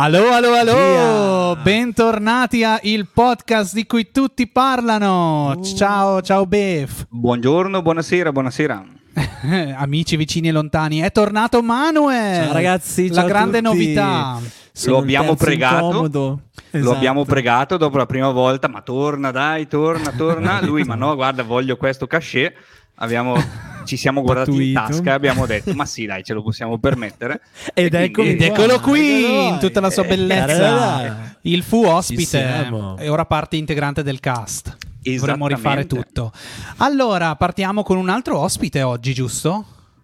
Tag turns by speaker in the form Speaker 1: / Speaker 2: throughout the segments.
Speaker 1: Allo, allo, allo! Bentornati a Il Podcast di cui tutti parlano.
Speaker 2: Uh.
Speaker 1: Ciao, ciao Bef.
Speaker 2: Buongiorno, buonasera, buonasera.
Speaker 1: Amici vicini e lontani, è tornato Manuel.
Speaker 3: Ciao ragazzi,
Speaker 1: la
Speaker 3: ciao
Speaker 1: grande
Speaker 3: tutti.
Speaker 1: novità.
Speaker 3: Sono
Speaker 2: Lo abbiamo pregato.
Speaker 3: incomodo.
Speaker 2: Lo
Speaker 3: Esatto.
Speaker 2: abbiamo pregato dopo la prima volta, ma torna dai, torna, torna. Lui, ma no, guarda, voglio questo cachet. Abbiamo, ci siamo guardati in tasca e abbiamo detto, ma sì, dai, ce lo possiamo permettere.
Speaker 3: Ed
Speaker 2: E
Speaker 3: eccomi
Speaker 2: quindi-
Speaker 1: Ed eccolo
Speaker 3: qua,
Speaker 1: qui
Speaker 3: eccolo
Speaker 1: in tutta la sua
Speaker 3: Eh,
Speaker 1: bellezza.
Speaker 3: tararà.
Speaker 1: Il fu ospite e ora parte integrante del cast. Dovremmo rifare tutto. Allora, partiamo con un altro ospite oggi, giusto?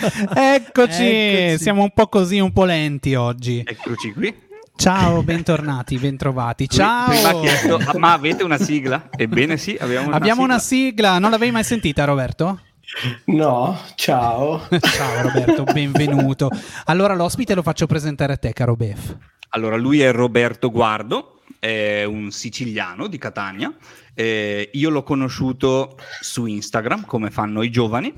Speaker 1: Eccoci,
Speaker 3: Eccoci.
Speaker 1: siamo un po' così, un po' lenti oggi.
Speaker 2: Eccoci qui.
Speaker 1: Ciao, bentornati, bentrovati. Ciao.
Speaker 2: Prima chiesto, "Ah, ma avete una sigla? Ebbene sì, abbiamo una
Speaker 1: Abbiamo
Speaker 2: sigla.
Speaker 1: una sigla, non l'avevi mai sentita Roberto?
Speaker 4: No, ciao.
Speaker 1: Ciao Roberto, benvenuto. Allora l'ospite lo faccio presentare a te, caro Bef.
Speaker 2: Allora, lui è Roberto Guardo, è un siciliano di Catania. Eh, io l'ho conosciuto su Instagram, come fanno i giovani.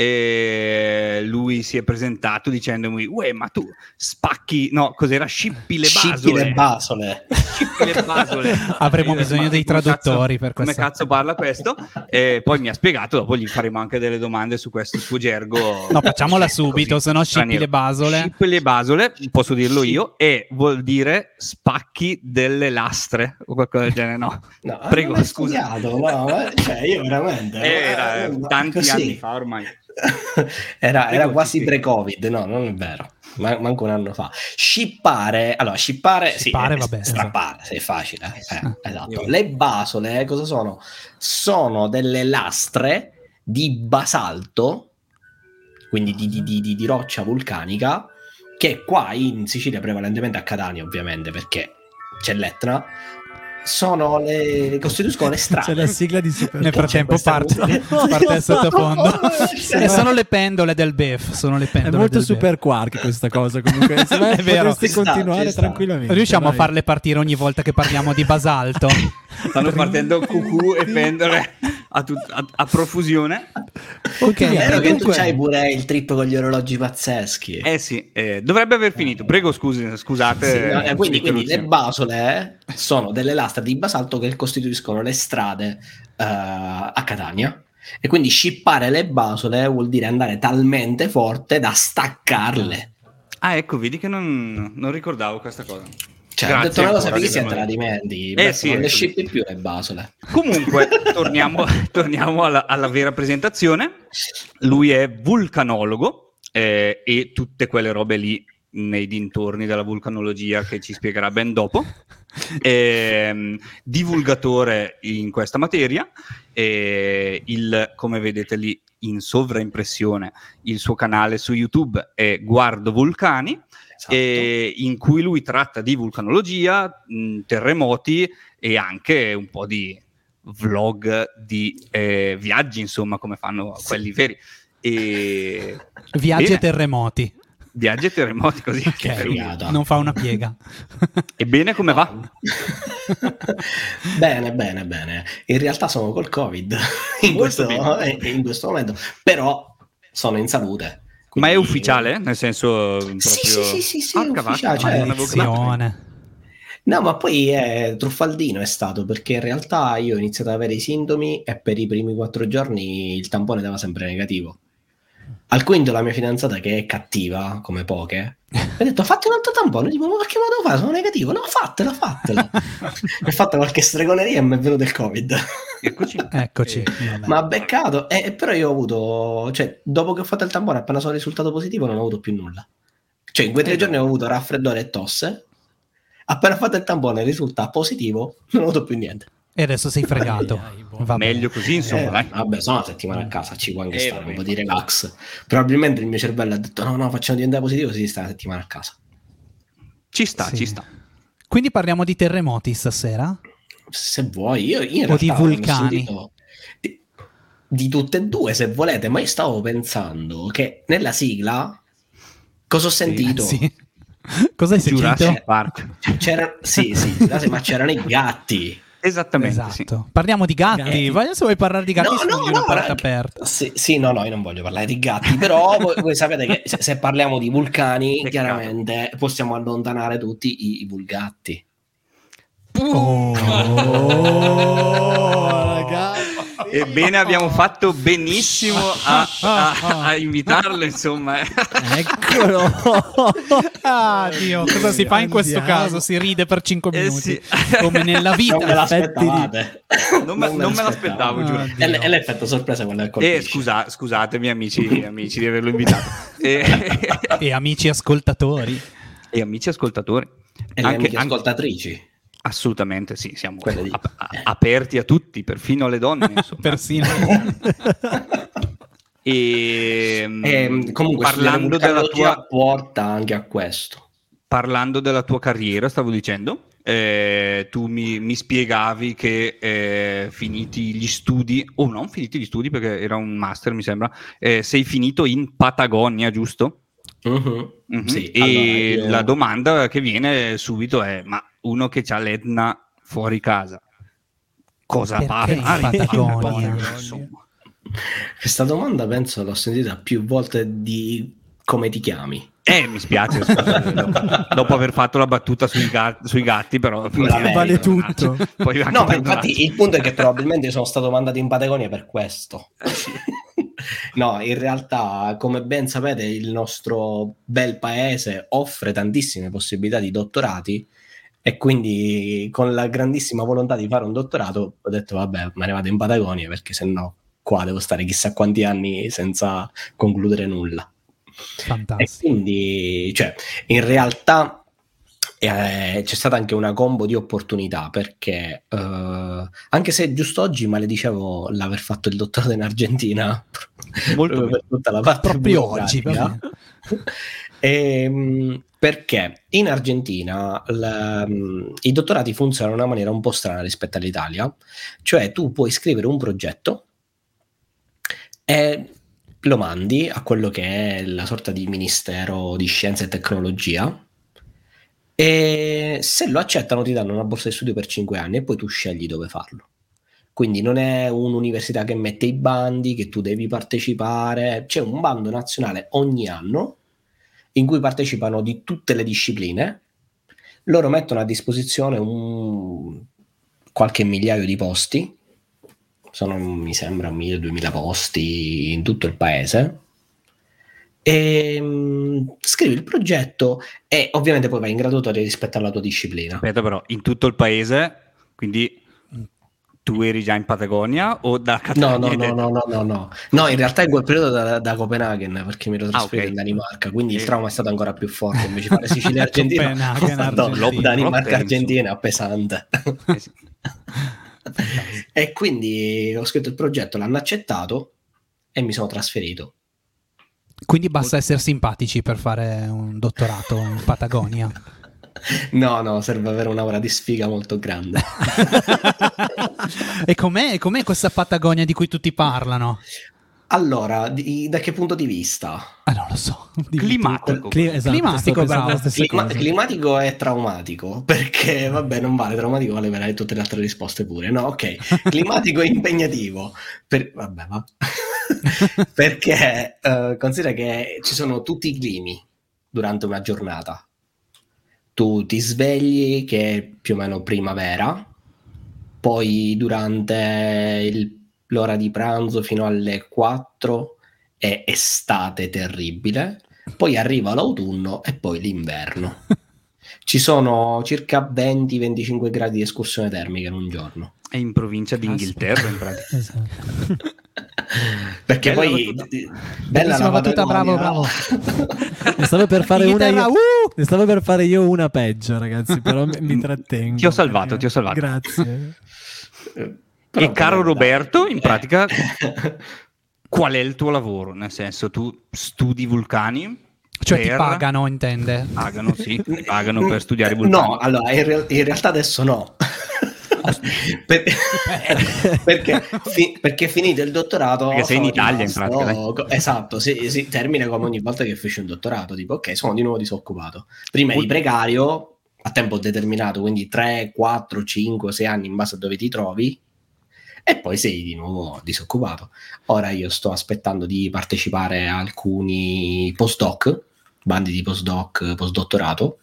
Speaker 2: E lui si è presentato dicendomi: Uè, ma tu spacchi, no, cos'era? Scippi le basole.
Speaker 4: Scippi le basole.
Speaker 2: Scippi le basole.
Speaker 1: Avremo bisogno
Speaker 2: "Ma
Speaker 1: dei
Speaker 2: come
Speaker 1: traduttori
Speaker 2: cazzo-
Speaker 1: per
Speaker 2: Come
Speaker 1: questo."
Speaker 2: cazzo parla questo? E poi mi ha spiegato, dopo gli faremo anche delle domande su questo suo gergo.
Speaker 1: No, facciamola subito,
Speaker 2: Così,
Speaker 1: se no scippi le basole.
Speaker 2: Scippi le basole, posso dirlo io, e vuol dire spacchi delle lastre o qualcosa del genere, no?
Speaker 4: No,
Speaker 2: Prego, scusa.
Speaker 4: studiato, no, ma- cioè io veramente...
Speaker 2: Era
Speaker 4: eh,
Speaker 2: tanti
Speaker 4: così.
Speaker 2: anni fa ormai.
Speaker 4: era, era quasi
Speaker 2: sì.
Speaker 4: pre-covid, no, non è vero. Ma- manco un anno fa. Scippare, allora, scippare, sì,
Speaker 1: Scippare,
Speaker 4: è-
Speaker 1: vabbè,
Speaker 4: strappare, sì, è facile. eh,
Speaker 1: Eh.
Speaker 4: esatto. Le basole, eh, cosa sono? Sono delle lastre di basalto, quindi di, di- di- di- di roccia vulcanica, che qua in Sicilia, prevalentemente a Catania, ovviamente, perché c'è l'Etna, sono le, costituiscono le strade.
Speaker 3: C'è la sigla di Super
Speaker 1: Nel frattempo parte, parte il sottofondo. E sono le pendole del Bef. Sono le
Speaker 3: È
Speaker 1: pendole
Speaker 3: molto
Speaker 1: del
Speaker 3: super quark questa cosa comunque.
Speaker 1: È vero.
Speaker 3: Potresti
Speaker 4: Ci
Speaker 3: continuare
Speaker 4: sta.
Speaker 3: tranquillamente.
Speaker 1: Bef. Riusciamo a
Speaker 3: vai.
Speaker 1: farle partire ogni volta che parliamo di basalto.
Speaker 2: Stanno partendo cucù e pendole a, tut- a- a profusione.
Speaker 1: ok,
Speaker 4: È vero che tu c'hai pure il trip con gli orologi pazzeschi.
Speaker 2: Eh sì, eh, dovrebbe aver finito. Prego, scusi, scusate.
Speaker 4: Sì, no, eh, quindi, quindi le basole eh, sono delle lastre di basalto che costituiscono le strade eh, a Catania. E quindi scippare le basole vuol dire andare talmente forte da staccarle.
Speaker 2: Ah, ecco, vedi che non, non ricordavo questa cosa.
Speaker 4: Cioè,
Speaker 2: Grazie
Speaker 4: ho detto una cosa
Speaker 2: ancora,
Speaker 4: fighissima e te la
Speaker 2: Stefano.
Speaker 4: dimentichi.
Speaker 2: Eh
Speaker 4: Beh,
Speaker 2: sì,
Speaker 4: non le scippi più le basole.
Speaker 2: Comunque, torniamo, torniamo alla, alla vera presentazione. Lui è vulcanologo eh, e tutte quelle robe lì nei dintorni della vulcanologia che ci spiegherà ben dopo. Ehm, divulgatore in questa materia. e il, come vedete lì in sovraimpressione, il suo canale su YouTube è Guardo Vulcani
Speaker 4: Esatto.
Speaker 2: e in cui lui tratta di vulcanologia, mh, terremoti e anche un po' di vlog di eh, viaggi, insomma, come fanno quelli veri. E
Speaker 1: Viaggi
Speaker 2: Bene.
Speaker 1: e terremoti.
Speaker 2: viaggi e terremoti così.
Speaker 1: Ok,
Speaker 4: Che figata.
Speaker 1: non fa una piega.
Speaker 2: Ebbene, come va?
Speaker 4: bene, bene, bene. In realtà sono col Covid in questo, eh, in questo momento, però sono in salute.
Speaker 2: Ma è
Speaker 4: quindi-
Speaker 2: ufficiale? Nel senso proprio...
Speaker 4: Sì, sì, sì, sì, sì,
Speaker 2: Porca
Speaker 4: è
Speaker 2: vacca,
Speaker 4: ufficiale, cioè. No, ma poi è truffaldino è stato perché in realtà io ho iniziato ad avere i sintomi e per i primi quattro giorni il tampone dava sempre negativo. Al quinto la mia fidanzata, che è cattiva come poche, mi ha detto fatti un altro tampone. Dico, ma perché lo devo fare? Sono negativo. No, fatelo, fatelo. mi ha fatto qualche stregoneria e mi è venuto il covid.
Speaker 2: Eccoci.
Speaker 1: Eccoci.
Speaker 2: Eh,
Speaker 4: ma beccato. E, e però io ho avuto, cioè, dopo che ho fatto il tampone, appena sono risultato positivo, non ho avuto più nulla. Cioè, in quei tre
Speaker 2: Eh,
Speaker 4: giorni ho avuto raffreddore e tosse. Appena ho fatto il tampone risulta positivo, non ho avuto più niente.
Speaker 1: E adesso sei fregato.
Speaker 3: Ai, ai, buono.
Speaker 1: Vabbè.
Speaker 2: Meglio così,
Speaker 4: Eh,
Speaker 2: insomma. dai.
Speaker 4: vabbè, sono una settimana a casa, ci può anche
Speaker 2: Eh,
Speaker 4: stare
Speaker 2: vabbè.
Speaker 4: un po' di relax. Probabilmente il mio cervello ha detto no, no, facciamo diventare positivo, si sta una settimana a casa.
Speaker 2: Ci sta,
Speaker 1: Sì.
Speaker 2: ci sta.
Speaker 1: Quindi parliamo di terremoti stasera?
Speaker 4: Se vuoi, io, io in
Speaker 1: O di
Speaker 4: realtà ho
Speaker 1: vulcani.
Speaker 4: sentito Di, di tutte e due, se volete, ma io stavo pensando che nella sigla cosa ho sentito?
Speaker 1: Sì. Cosa hai sentito?
Speaker 2: Jurassic Park.
Speaker 4: C'era, sì, sì, ma c'erano i gatti.
Speaker 2: Esattamente, sì.
Speaker 1: Esatto. Parliamo di gatti.
Speaker 3: Gatti.
Speaker 1: Vai, se vuoi parlare di gatti,
Speaker 4: No,
Speaker 1: sfogli
Speaker 4: no,
Speaker 1: una
Speaker 4: no,
Speaker 1: porta aperta.
Speaker 4: Sì, sì, no, no, io non voglio parlare di gatti, però voi, voi sapete che se, se parliamo di vulcani,
Speaker 2: Peccato.
Speaker 4: chiaramente possiamo allontanare tutti i, i vulgatti.
Speaker 1: Oh.
Speaker 3: Oh.
Speaker 2: Ebbene, abbiamo fatto benissimo a, a- a invitarlo, insomma.
Speaker 3: Eccolo.
Speaker 1: Ah, Dio, cosa si fa in questo
Speaker 3: Andiamo.
Speaker 1: caso? Si ride per 5
Speaker 2: Eh,
Speaker 1: minuti.
Speaker 2: sì.
Speaker 1: Come nella vita.
Speaker 4: Non me l'aspettavate.
Speaker 2: Non me- non me l'aspettavo, giuro.
Speaker 1: Ah,
Speaker 4: È, l- è l'effetto sorpresa quello che
Speaker 2: Eh,
Speaker 4: colpisce.
Speaker 2: scusa, scusatemi amici, amici di averlo invitato. E,
Speaker 1: E amici ascoltatori.
Speaker 2: e amici ascoltatori.
Speaker 4: E
Speaker 2: Anche-
Speaker 4: amiche
Speaker 2: anche-
Speaker 4: ascoltatrici.
Speaker 2: Assolutamente sì, siamo ap- aperti a tutti, perfino alle donne.
Speaker 1: Persino.
Speaker 2: E,
Speaker 4: E, comunque,
Speaker 2: parlando della, tua,
Speaker 4: porta anche a questo.
Speaker 2: parlando della tua carriera, stavo dicendo, eh, tu mi, mi spiegavi che eh, finiti gli studi, o non finiti gli studi perché era un master mi sembra, eh, sei finito in Patagonia, giusto?
Speaker 4: Mhm.
Speaker 2: Mhm.
Speaker 4: Sì,
Speaker 2: e
Speaker 4: allora, io-
Speaker 2: la domanda che viene subito è: ma uno che ha l'Etna fuori casa, cosa
Speaker 1: Perché
Speaker 2: fa?
Speaker 1: in
Speaker 2: a fare?
Speaker 1: Patagonia?
Speaker 2: Insomma.
Speaker 4: Questa domanda penso l'ho sentita più volte di come ti chiami.
Speaker 2: Eh, mi spiace, scusa, dopo, dopo aver fatto la battuta sui, ga- sui gatti, però
Speaker 4: la
Speaker 3: Vale tutto.
Speaker 4: No, infatti il punto è che probabilmente sono stato mandato in Patagonia per questo. No, in realtà, come ben sapete, il nostro bel paese offre tantissime possibilità di dottorati e quindi con la grandissima volontà di fare un dottorato ho detto vabbè, me ne vado in Patagonia perché se no qua devo stare chissà quanti anni senza concludere nulla. E
Speaker 1: Fantastico.
Speaker 4: quindi, cioè, in realtà eh, c'è stata anche una combo di opportunità perché eh, anche se giusto oggi maledicevo l'aver fatto il dottorato in Argentina
Speaker 2: Molto
Speaker 4: proprio per tutta la parte
Speaker 1: Proprio oggi,
Speaker 4: burocratica. Ehm, perché in Argentina la- mm, i dottorati funzionano in una maniera un po' strana rispetto all'Italia, cioè tu puoi scrivere un progetto e lo mandi a quello che è la sorta di ministero di scienza e tecnologia e se lo accettano ti danno una borsa di studio per 5 anni e poi tu scegli dove farlo. Quindi non è un'università che mette i bandi, che tu devi partecipare, c'è un bando nazionale ogni anno in cui partecipano di tutte le discipline, loro mettono a disposizione un, qualche migliaio di posti, sono mi sembra 1000-2000 posti in tutto il paese, e mm, scrivi il progetto e ovviamente poi vai in graduatoria rispetto alla tua disciplina.
Speaker 2: Aspetta, però, in tutto il paese, quindi tu eri già in Patagonia o da
Speaker 4: No,
Speaker 2: Catania?
Speaker 4: no, no,
Speaker 2: detto?
Speaker 4: no, no, no, no. No, in realtà in quel periodo da, da Copenaghen perché mi ero trasferito
Speaker 2: ok.
Speaker 4: in Danimarca, quindi il
Speaker 2: Eh.
Speaker 4: trauma è stato ancora più forte. Invece fare Sicilia e Argentina,
Speaker 1: Copenaghen.
Speaker 4: Danimarca. Argentina pesante.
Speaker 2: Eh sì.
Speaker 4: e quindi ho scritto il progetto, l'hanno accettato e mi sono trasferito.
Speaker 1: Quindi basta essere simpatici per fare un dottorato in Patagonia.
Speaker 4: No, no, serve avere un'aura di sfiga molto grande.
Speaker 1: e com'è, com'è questa Patagonia di cui tutti parlano?
Speaker 4: Allora, di- da che punto di vista?
Speaker 1: Ah, non lo so.
Speaker 2: Climatico.
Speaker 3: Cli- esatto,
Speaker 1: Climatico, bravo.
Speaker 4: Clima- climatico e traumatico perché vabbè non vale traumatico vale veramente tutte le altre risposte pure no ok climatico e impegnativo per- vabbè va perché eh, considera che ci sono tutti i climi durante una giornata tu ti svegli che è più o meno primavera poi durante il- l'ora di pranzo fino alle 4 è estate terribile poi arriva l'autunno e poi l'inverno. Ci sono circa 20-25 gradi di escursione termica in un giorno.
Speaker 2: È in provincia d'Inghilterra, in pratica.
Speaker 3: Esatto.
Speaker 4: Perché
Speaker 2: Bella
Speaker 4: poi
Speaker 2: battuta.
Speaker 4: bella
Speaker 1: Bellissima
Speaker 4: la
Speaker 1: battuta, bravo,
Speaker 4: Patagonia.
Speaker 3: Ne stavo per fare una io,
Speaker 1: uh!
Speaker 3: ne stavo per fare io una peggio, ragazzi, però mi, mi trattengo.
Speaker 2: Ti ho salvato,
Speaker 3: perché-
Speaker 2: ti ho salvato.
Speaker 3: Grazie.
Speaker 4: Però
Speaker 2: e caro. Roberto, in
Speaker 4: Eh.
Speaker 2: pratica, qual è il tuo lavoro? Nel senso, tu studi vulcani?
Speaker 1: Cioè ti
Speaker 2: per-
Speaker 1: pagano, intende?
Speaker 2: Pagano, sì, pagano per studiare i vulcani.
Speaker 4: No, allora in, real- in realtà adesso no. Per- perché, fi- perché finito il dottorato
Speaker 2: Perché sei in Italia, in
Speaker 4: rimasto-
Speaker 2: pratica,
Speaker 4: co- esatto si, si termina come ogni volta che feci un dottorato tipo ok sono di nuovo disoccupato. Prima eri precario a tempo determinato quindi 3, 4, 5, 6 anni in base a dove ti trovi e poi sei di nuovo disoccupato. Ora io sto aspettando di partecipare a alcuni postdoc bandi di postdoc postdottorato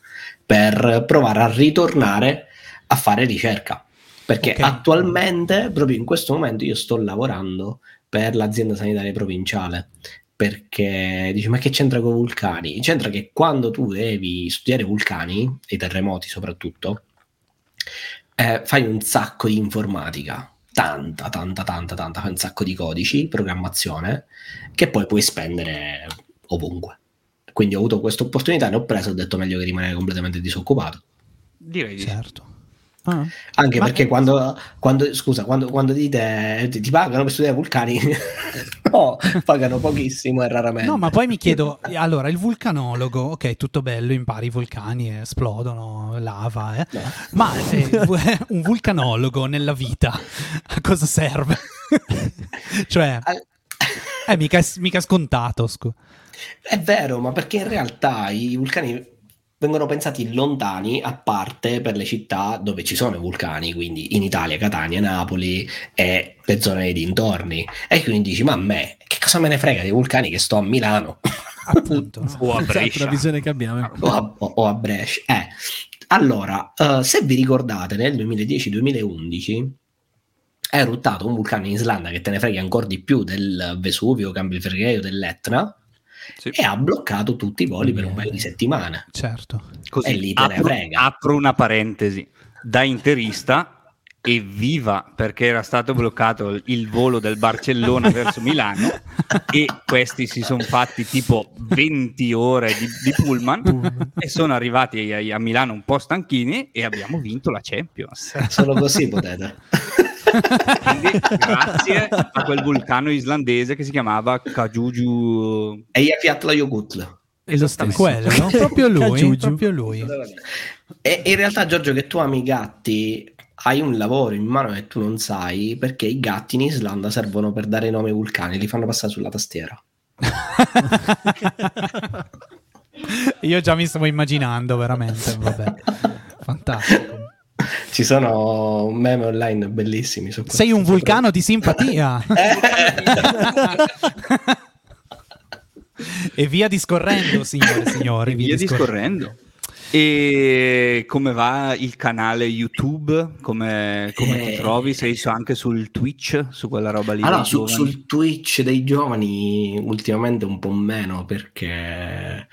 Speaker 4: per provare a ritornare a fare ricerca perché
Speaker 1: Ok.
Speaker 4: attualmente proprio in questo momento io sto lavorando per l'azienda sanitaria provinciale perché dici ma che c'entra con i vulcani? C'entra che quando tu devi studiare vulcani, e i terremoti soprattutto, eh, fai un sacco di informatica, tanta, tanta, tanta, tanta, fai un sacco di codici, programmazione, che poi puoi spendere ovunque. Quindi ho avuto questa opportunità, ne ho preso, ho detto meglio che rimanere completamente disoccupato.
Speaker 2: Direi di sì.
Speaker 1: Certo. Ah.
Speaker 4: Anche perché quando, quando- scusa, quando, quando dite ti, ti pagano per studiare vulcani, no, pagano pochissimo e raramente.
Speaker 1: No, ma poi mi chiedo, allora, il vulcanologo, ok, tutto bello, impari i vulcani, esplodono, lava, eh.
Speaker 4: No.
Speaker 1: ma eh, un vulcanologo nella vita a cosa serve? cioè,
Speaker 4: Al-
Speaker 1: è mica, mica scontato, scu-
Speaker 4: È vero, ma perché in realtà i vulcani vengono pensati lontani, a parte per le città dove ci sono i vulcani, quindi in Italia, Catania, Napoli e le zone dei dintorni. E quindi dici, ma a me, che cosa me ne frega dei vulcani che sto a Milano
Speaker 1: appunto. no?
Speaker 2: O a
Speaker 3: Esatto,
Speaker 2: Brescia.
Speaker 3: la visione che abbiamo.
Speaker 4: o, a, o- o a Brescia? Eh, allora, eh, se vi ricordate, nel 2010-2011 è eruttato un vulcano in Islanda che te ne frega ancora di più del Vesuvio, Cambilfregaio, dell'Etna
Speaker 2: Sì.
Speaker 4: e ha bloccato tutti i voli per un paio di settimane.
Speaker 1: Certo.
Speaker 2: Così,
Speaker 4: E lì te
Speaker 2: apro,
Speaker 4: frega.
Speaker 2: apro una parentesi. Da interista, evviva perché era stato bloccato il- il volo del Barcellona verso Milano e questi si sono fatti tipo 20 ore di, di pullman e sono arrivati a, a Milano un po' stanchini e abbiamo vinto la Champions.
Speaker 4: Solo così potete.
Speaker 2: Quindi grazie a quel vulcano islandese che si chiamava Kajuju.
Speaker 4: E.
Speaker 3: È lo stesso.
Speaker 1: Quello, no? proprio lui, proprio lui.
Speaker 4: E in realtà, Giorgio, che tu ami i gatti, hai un lavoro in mano che tu non sai perché i gatti in Islanda servono per dare nome ai vulcani, li fanno passare sulla tastiera.
Speaker 1: Io già mi stavo immaginando, veramente, vabbè. Fantastico.
Speaker 4: Ci sono meme online bellissimi su.
Speaker 1: Sei un vulcano di simpatia. e via discorrendo, signore e signori.
Speaker 2: E via discorrendo. E come va il canale YouTube? Come, come ti
Speaker 4: Eh.
Speaker 2: trovi? Sei su- anche sul Twitch, su quella roba lì?
Speaker 4: Allora,
Speaker 2: dei
Speaker 4: su- sul Twitch dei giovani ultimamente un po' meno perché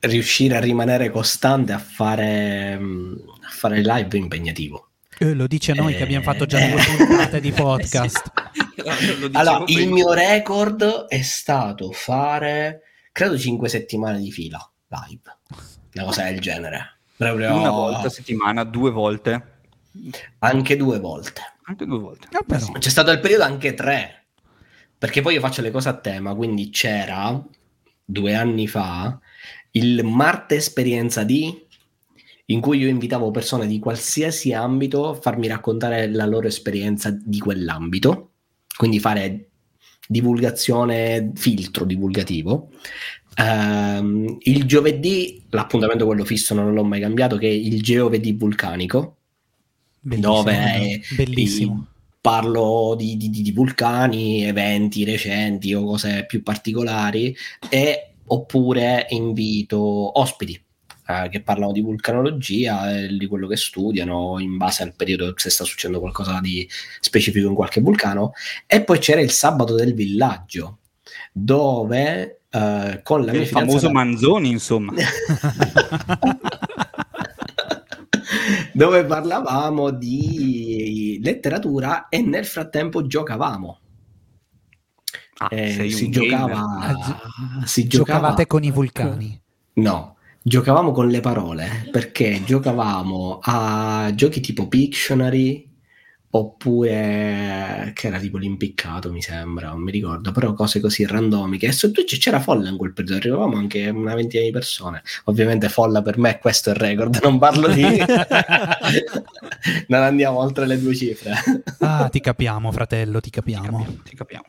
Speaker 4: riuscire a rimanere costante a fare, mm, fare live è impegnativo.
Speaker 1: Eh, lo dice noi che abbiamo fatto già due
Speaker 4: Eh.
Speaker 1: puntate di podcast.
Speaker 2: Dicevo
Speaker 4: Allora, il mio record è stato fare, credo, 5 settimane di fila live. Una cosa del genere. Proprio
Speaker 2: Una volta a settimana, due volte.
Speaker 4: anche due volte.
Speaker 2: Anche due volte.
Speaker 1: Ah, però.
Speaker 4: C'è stato il periodo anche tre. Perché poi io faccio le cose a tema, quindi c'era due anni fa il Marte Esperienza di in cui io invitavo persone di qualsiasi ambito a farmi raccontare la loro esperienza di quell'ambito, quindi fare divulgazione, filtro divulgativo. Ehm, il giovedì, l'appuntamento quello fisso non l'ho mai cambiato, che è il giovedì vulcanico,
Speaker 1: Bellissimo,
Speaker 4: dove
Speaker 1: bellissimo.
Speaker 4: parlo di- di- di vulcani, eventi recenti o cose più particolari, e oppure invito ospiti eh, che parlano di vulcanologia e di quello che studiano in base al periodo se sta succedendo qualcosa di specifico in qualche vulcano. E poi c'era il sabato del villaggio, dove eh, con la mia
Speaker 2: Il famoso
Speaker 4: fidanzata-
Speaker 2: Manzoni, insomma.
Speaker 4: dove parlavamo di letteratura e nel frattempo giocavamo.
Speaker 2: Ah,
Speaker 4: Eh, si, giocava, si giocava
Speaker 1: Giocavate con i vulcani.
Speaker 4: no giocavamo con le parole perché giocavamo a giochi tipo Pictionary oppure che era tipo l'impiccato mi sembra, non mi ricordo, però cose così randomiche e su Twitch c'era folla in quel periodo, arrivavamo anche una ventina di persone, ovviamente folla per me questo è il record, non parlo di... non andiamo oltre le due cifre.
Speaker 1: Ah, ti capiamo, fratello, ti
Speaker 2: Ti
Speaker 1: capiamo.
Speaker 2: capiamo, ti capiamo.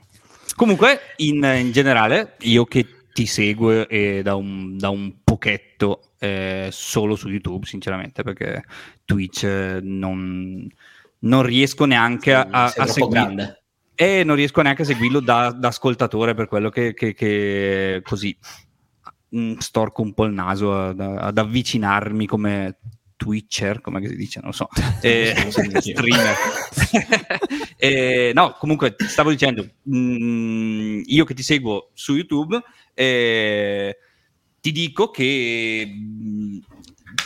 Speaker 2: Comunque, in, in generale, io che ti seguo eh, da, un, da un pochetto eh, solo su YouTube, sinceramente, perché Twitch eh, non, non riesco neanche a, a, a
Speaker 4: grande.
Speaker 2: E non riesco neanche a seguirlo da, da ascoltatore per quello che, che- che così mm, storco un po' il naso ad, ad avvicinarmi come Twitcher, come si dice, non lo so, eh, streamer. Eh, no, comunque stavo dicendo, mm, io che ti seguo su YouTube, eh, ti dico che mm,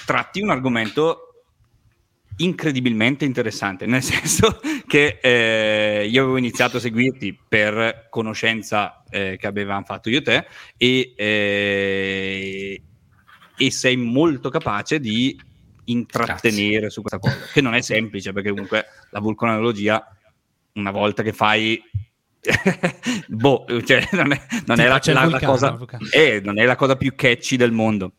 Speaker 2: tratti un argomento incredibilmente interessante, nel senso che eh, io avevo iniziato a seguirti per conoscenza eh, che avevamo fatto io e te e, eh, e sei molto capace di intrattenere su questa cosa, che non è semplice perché comunque la vulcanologia una volta che fai boh, cioè, non è, non è la, la- la
Speaker 1: vulcano,
Speaker 2: cosa,
Speaker 1: il vulcano.
Speaker 2: eh, non è la cosa più catchy del mondo.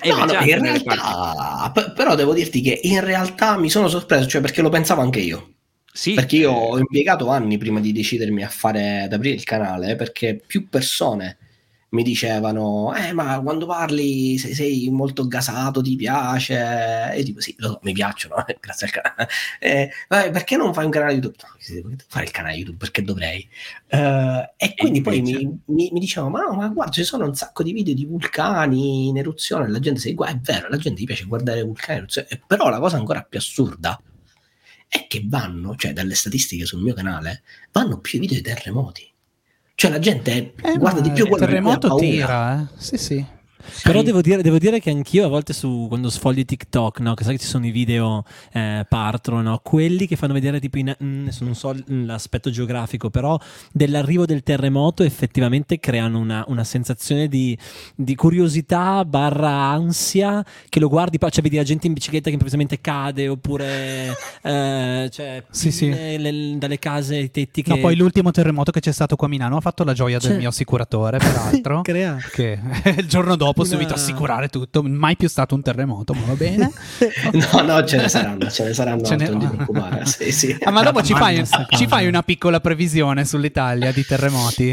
Speaker 2: E
Speaker 4: No,
Speaker 2: invece
Speaker 4: no,
Speaker 2: anche
Speaker 4: in realtà, p- però devo dirti che in realtà mi sono sorpreso, cioè perché lo pensavo anche io.
Speaker 2: Sì,
Speaker 4: Perché io
Speaker 2: eh,
Speaker 4: ho impiegato anni prima di decidermi a fare, ad aprire il canale, perché più persone mi dicevano, eh, ma quando parli sei, sei molto gasato, ti piace? E io dico, sì, lo so, mi piacciono, grazie al canale. Eh, "Vabbè, perché non fai un canale YouTube? No, fare il canale YouTube, perché dovrei? Eh, e quindi poi
Speaker 2: invece?
Speaker 4: mi, mi, mi dicevano, ma no, ma guarda, ci sono un sacco di video di vulcani in eruzione, la gente segue, è vero, la gente gli piace guardare vulcani in eruzione, Eh, però la cosa ancora più assurda è che vanno, cioè dalle statistiche sul mio canale, vanno più video di terremoti. Cioè la gente
Speaker 1: Eh,
Speaker 4: guarda di più
Speaker 1: il
Speaker 4: quello di cui ha
Speaker 1: terremoto
Speaker 4: paura.
Speaker 1: tira, eh. Sì, sì.
Speaker 3: Però devo dire, devo dire che anch'io a volte su, quando sfogli TikTok, no, che sai che ci sono i video eh, partono, no, quelli che fanno vedere tipo, in, mm, adesso non so l'aspetto geografico, però dell'arrivo del terremoto effettivamente creano una, una sensazione di, di curiosità barra ansia che lo guardi, cioè vedi la gente in bicicletta che improvvisamente cade oppure eh, cioè,
Speaker 1: Sì, sì.
Speaker 3: le- dalle case, i tetti che...
Speaker 1: No, poi l'ultimo terremoto che c'è stato qua a Milano ha fatto la gioia del
Speaker 3: Cioè-
Speaker 1: mio assicuratore, peraltro.
Speaker 3: crea.
Speaker 1: che il giorno dopo
Speaker 3: Una-
Speaker 1: subito assicurare tutto, mai più stato un terremoto, ma va bene.
Speaker 4: No, no, ce ne saranno, ce ne saranno
Speaker 1: Ce ne-
Speaker 4: non ti preoccupare. Sì, sì.
Speaker 1: Ah, ma dopo ci fai, ci fai una piccola previsione sull'Italia di terremoti?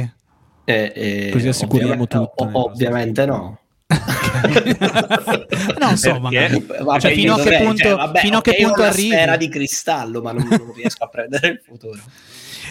Speaker 4: Eh, eh,
Speaker 3: Così assicuriamo
Speaker 4: ovviamente-
Speaker 3: tutto,
Speaker 4: o-
Speaker 3: nel nostro-
Speaker 4: ovviamente no.
Speaker 1: no, insomma,
Speaker 2: Perché?
Speaker 4: Vabbè,
Speaker 1: Cioè, fino a che
Speaker 4: dovrei-
Speaker 1: punto-
Speaker 4: cioè, vabbè,
Speaker 1: fino a che
Speaker 4: ok, io ho
Speaker 1: punto
Speaker 4: una
Speaker 1: arrivi?
Speaker 4: sfera di cristallo, ma non, non riesco a prendere il futuro.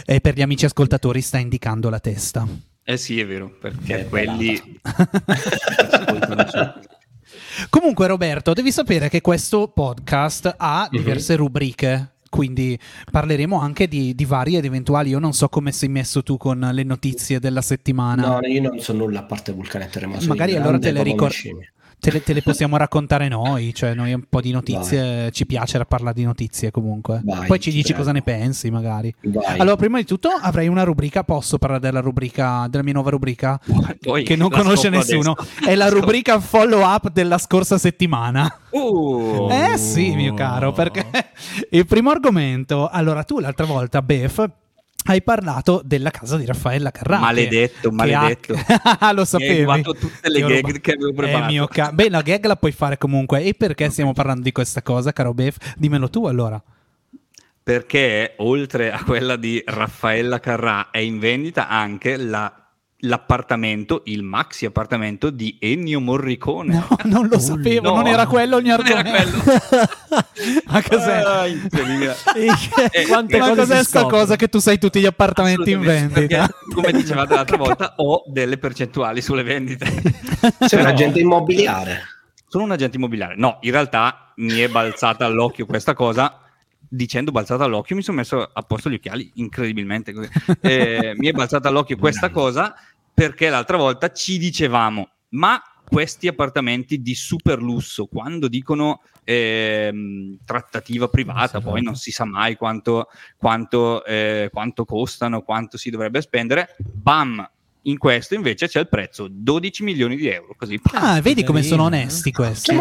Speaker 1: e per gli amici ascoltatori sta indicando la testa.
Speaker 2: Eh sì, è vero, perché
Speaker 4: Che
Speaker 2: quelli.
Speaker 1: Comunque, Roberto, devi sapere che questo podcast ha
Speaker 4: Mhm.
Speaker 1: diverse rubriche. Quindi parleremo anche di, di varie ed eventuali. Io non so come sei messo tu con le notizie della settimana.
Speaker 4: No, io non so nulla a parte vulcano e terremoto.
Speaker 1: Magari allora te le
Speaker 4: come
Speaker 1: ricor-
Speaker 4: una scimmia.
Speaker 1: Te le, te le possiamo raccontare noi, cioè noi un po' di notizie, ci piace parlare di notizie comunque.
Speaker 4: Vai,
Speaker 1: Poi ci dici
Speaker 4: prego.
Speaker 1: cosa ne pensi magari.
Speaker 4: Vai.
Speaker 1: Allora, prima di tutto avrei una rubrica, posso parlare della rubrica, della mia nuova rubrica?
Speaker 2: Poi
Speaker 1: che non conosce nessuno.
Speaker 2: adesso.
Speaker 1: È la rubrica follow up della scorsa settimana.
Speaker 2: Uh,
Speaker 1: Eh sì, mio caro, perché il primo argomento, allora tu l'altra volta, Bef, hai parlato della casa di Raffaella Carrà.
Speaker 2: Maledetto, maledetto.
Speaker 1: ha- lo
Speaker 2: hai
Speaker 1: sapevi.
Speaker 2: rubato tutte le
Speaker 1: Ti ho
Speaker 2: gag
Speaker 1: rubato-
Speaker 2: che avevo preparato.
Speaker 1: Eh, mio ca- Beh, la gag la puoi fare comunque. E perché stiamo parlando di questa cosa, caro Bef? Dimmelo tu allora.
Speaker 2: perché oltre a quella di Raffaella Carrà è in vendita anche la- l'appartamento, il maxi appartamento di Ennio Morricone.
Speaker 1: No, non lo sapevo,
Speaker 2: no.
Speaker 1: non era quello il mio
Speaker 2: Non era
Speaker 1: argomento.
Speaker 2: quello.
Speaker 1: Ma cos'è?
Speaker 2: Ah.
Speaker 3: E quante
Speaker 1: Ma
Speaker 3: cose
Speaker 1: cos'è sta cosa che tu sai tutti gli appartamenti in vendita?
Speaker 2: perché, come dicevate l'altra volta, ho delle percentuali sulle vendite.
Speaker 4: Sei un
Speaker 2: Però-
Speaker 4: agente immobiliare.
Speaker 2: Sono un agente immobiliare. No, in realtà mi è balzata all'occhio questa cosa. Dicendo balzata all'occhio, mi sono messo a posto gli occhiali incredibilmente. così. Eh, mi è balzata all'occhio questa cosa perché l'altra volta ci dicevamo, ma questi appartamenti di super lusso, quando dicono ehm, trattativa privata, poi non si sa mai quanto, quanto, eh, quanto costano, quanto si dovrebbe spendere, bam, In questo invece c'è il prezzo 12 milioni di euro. Così.
Speaker 1: Ah, vedi come sono
Speaker 3: carino.
Speaker 1: onesti questi.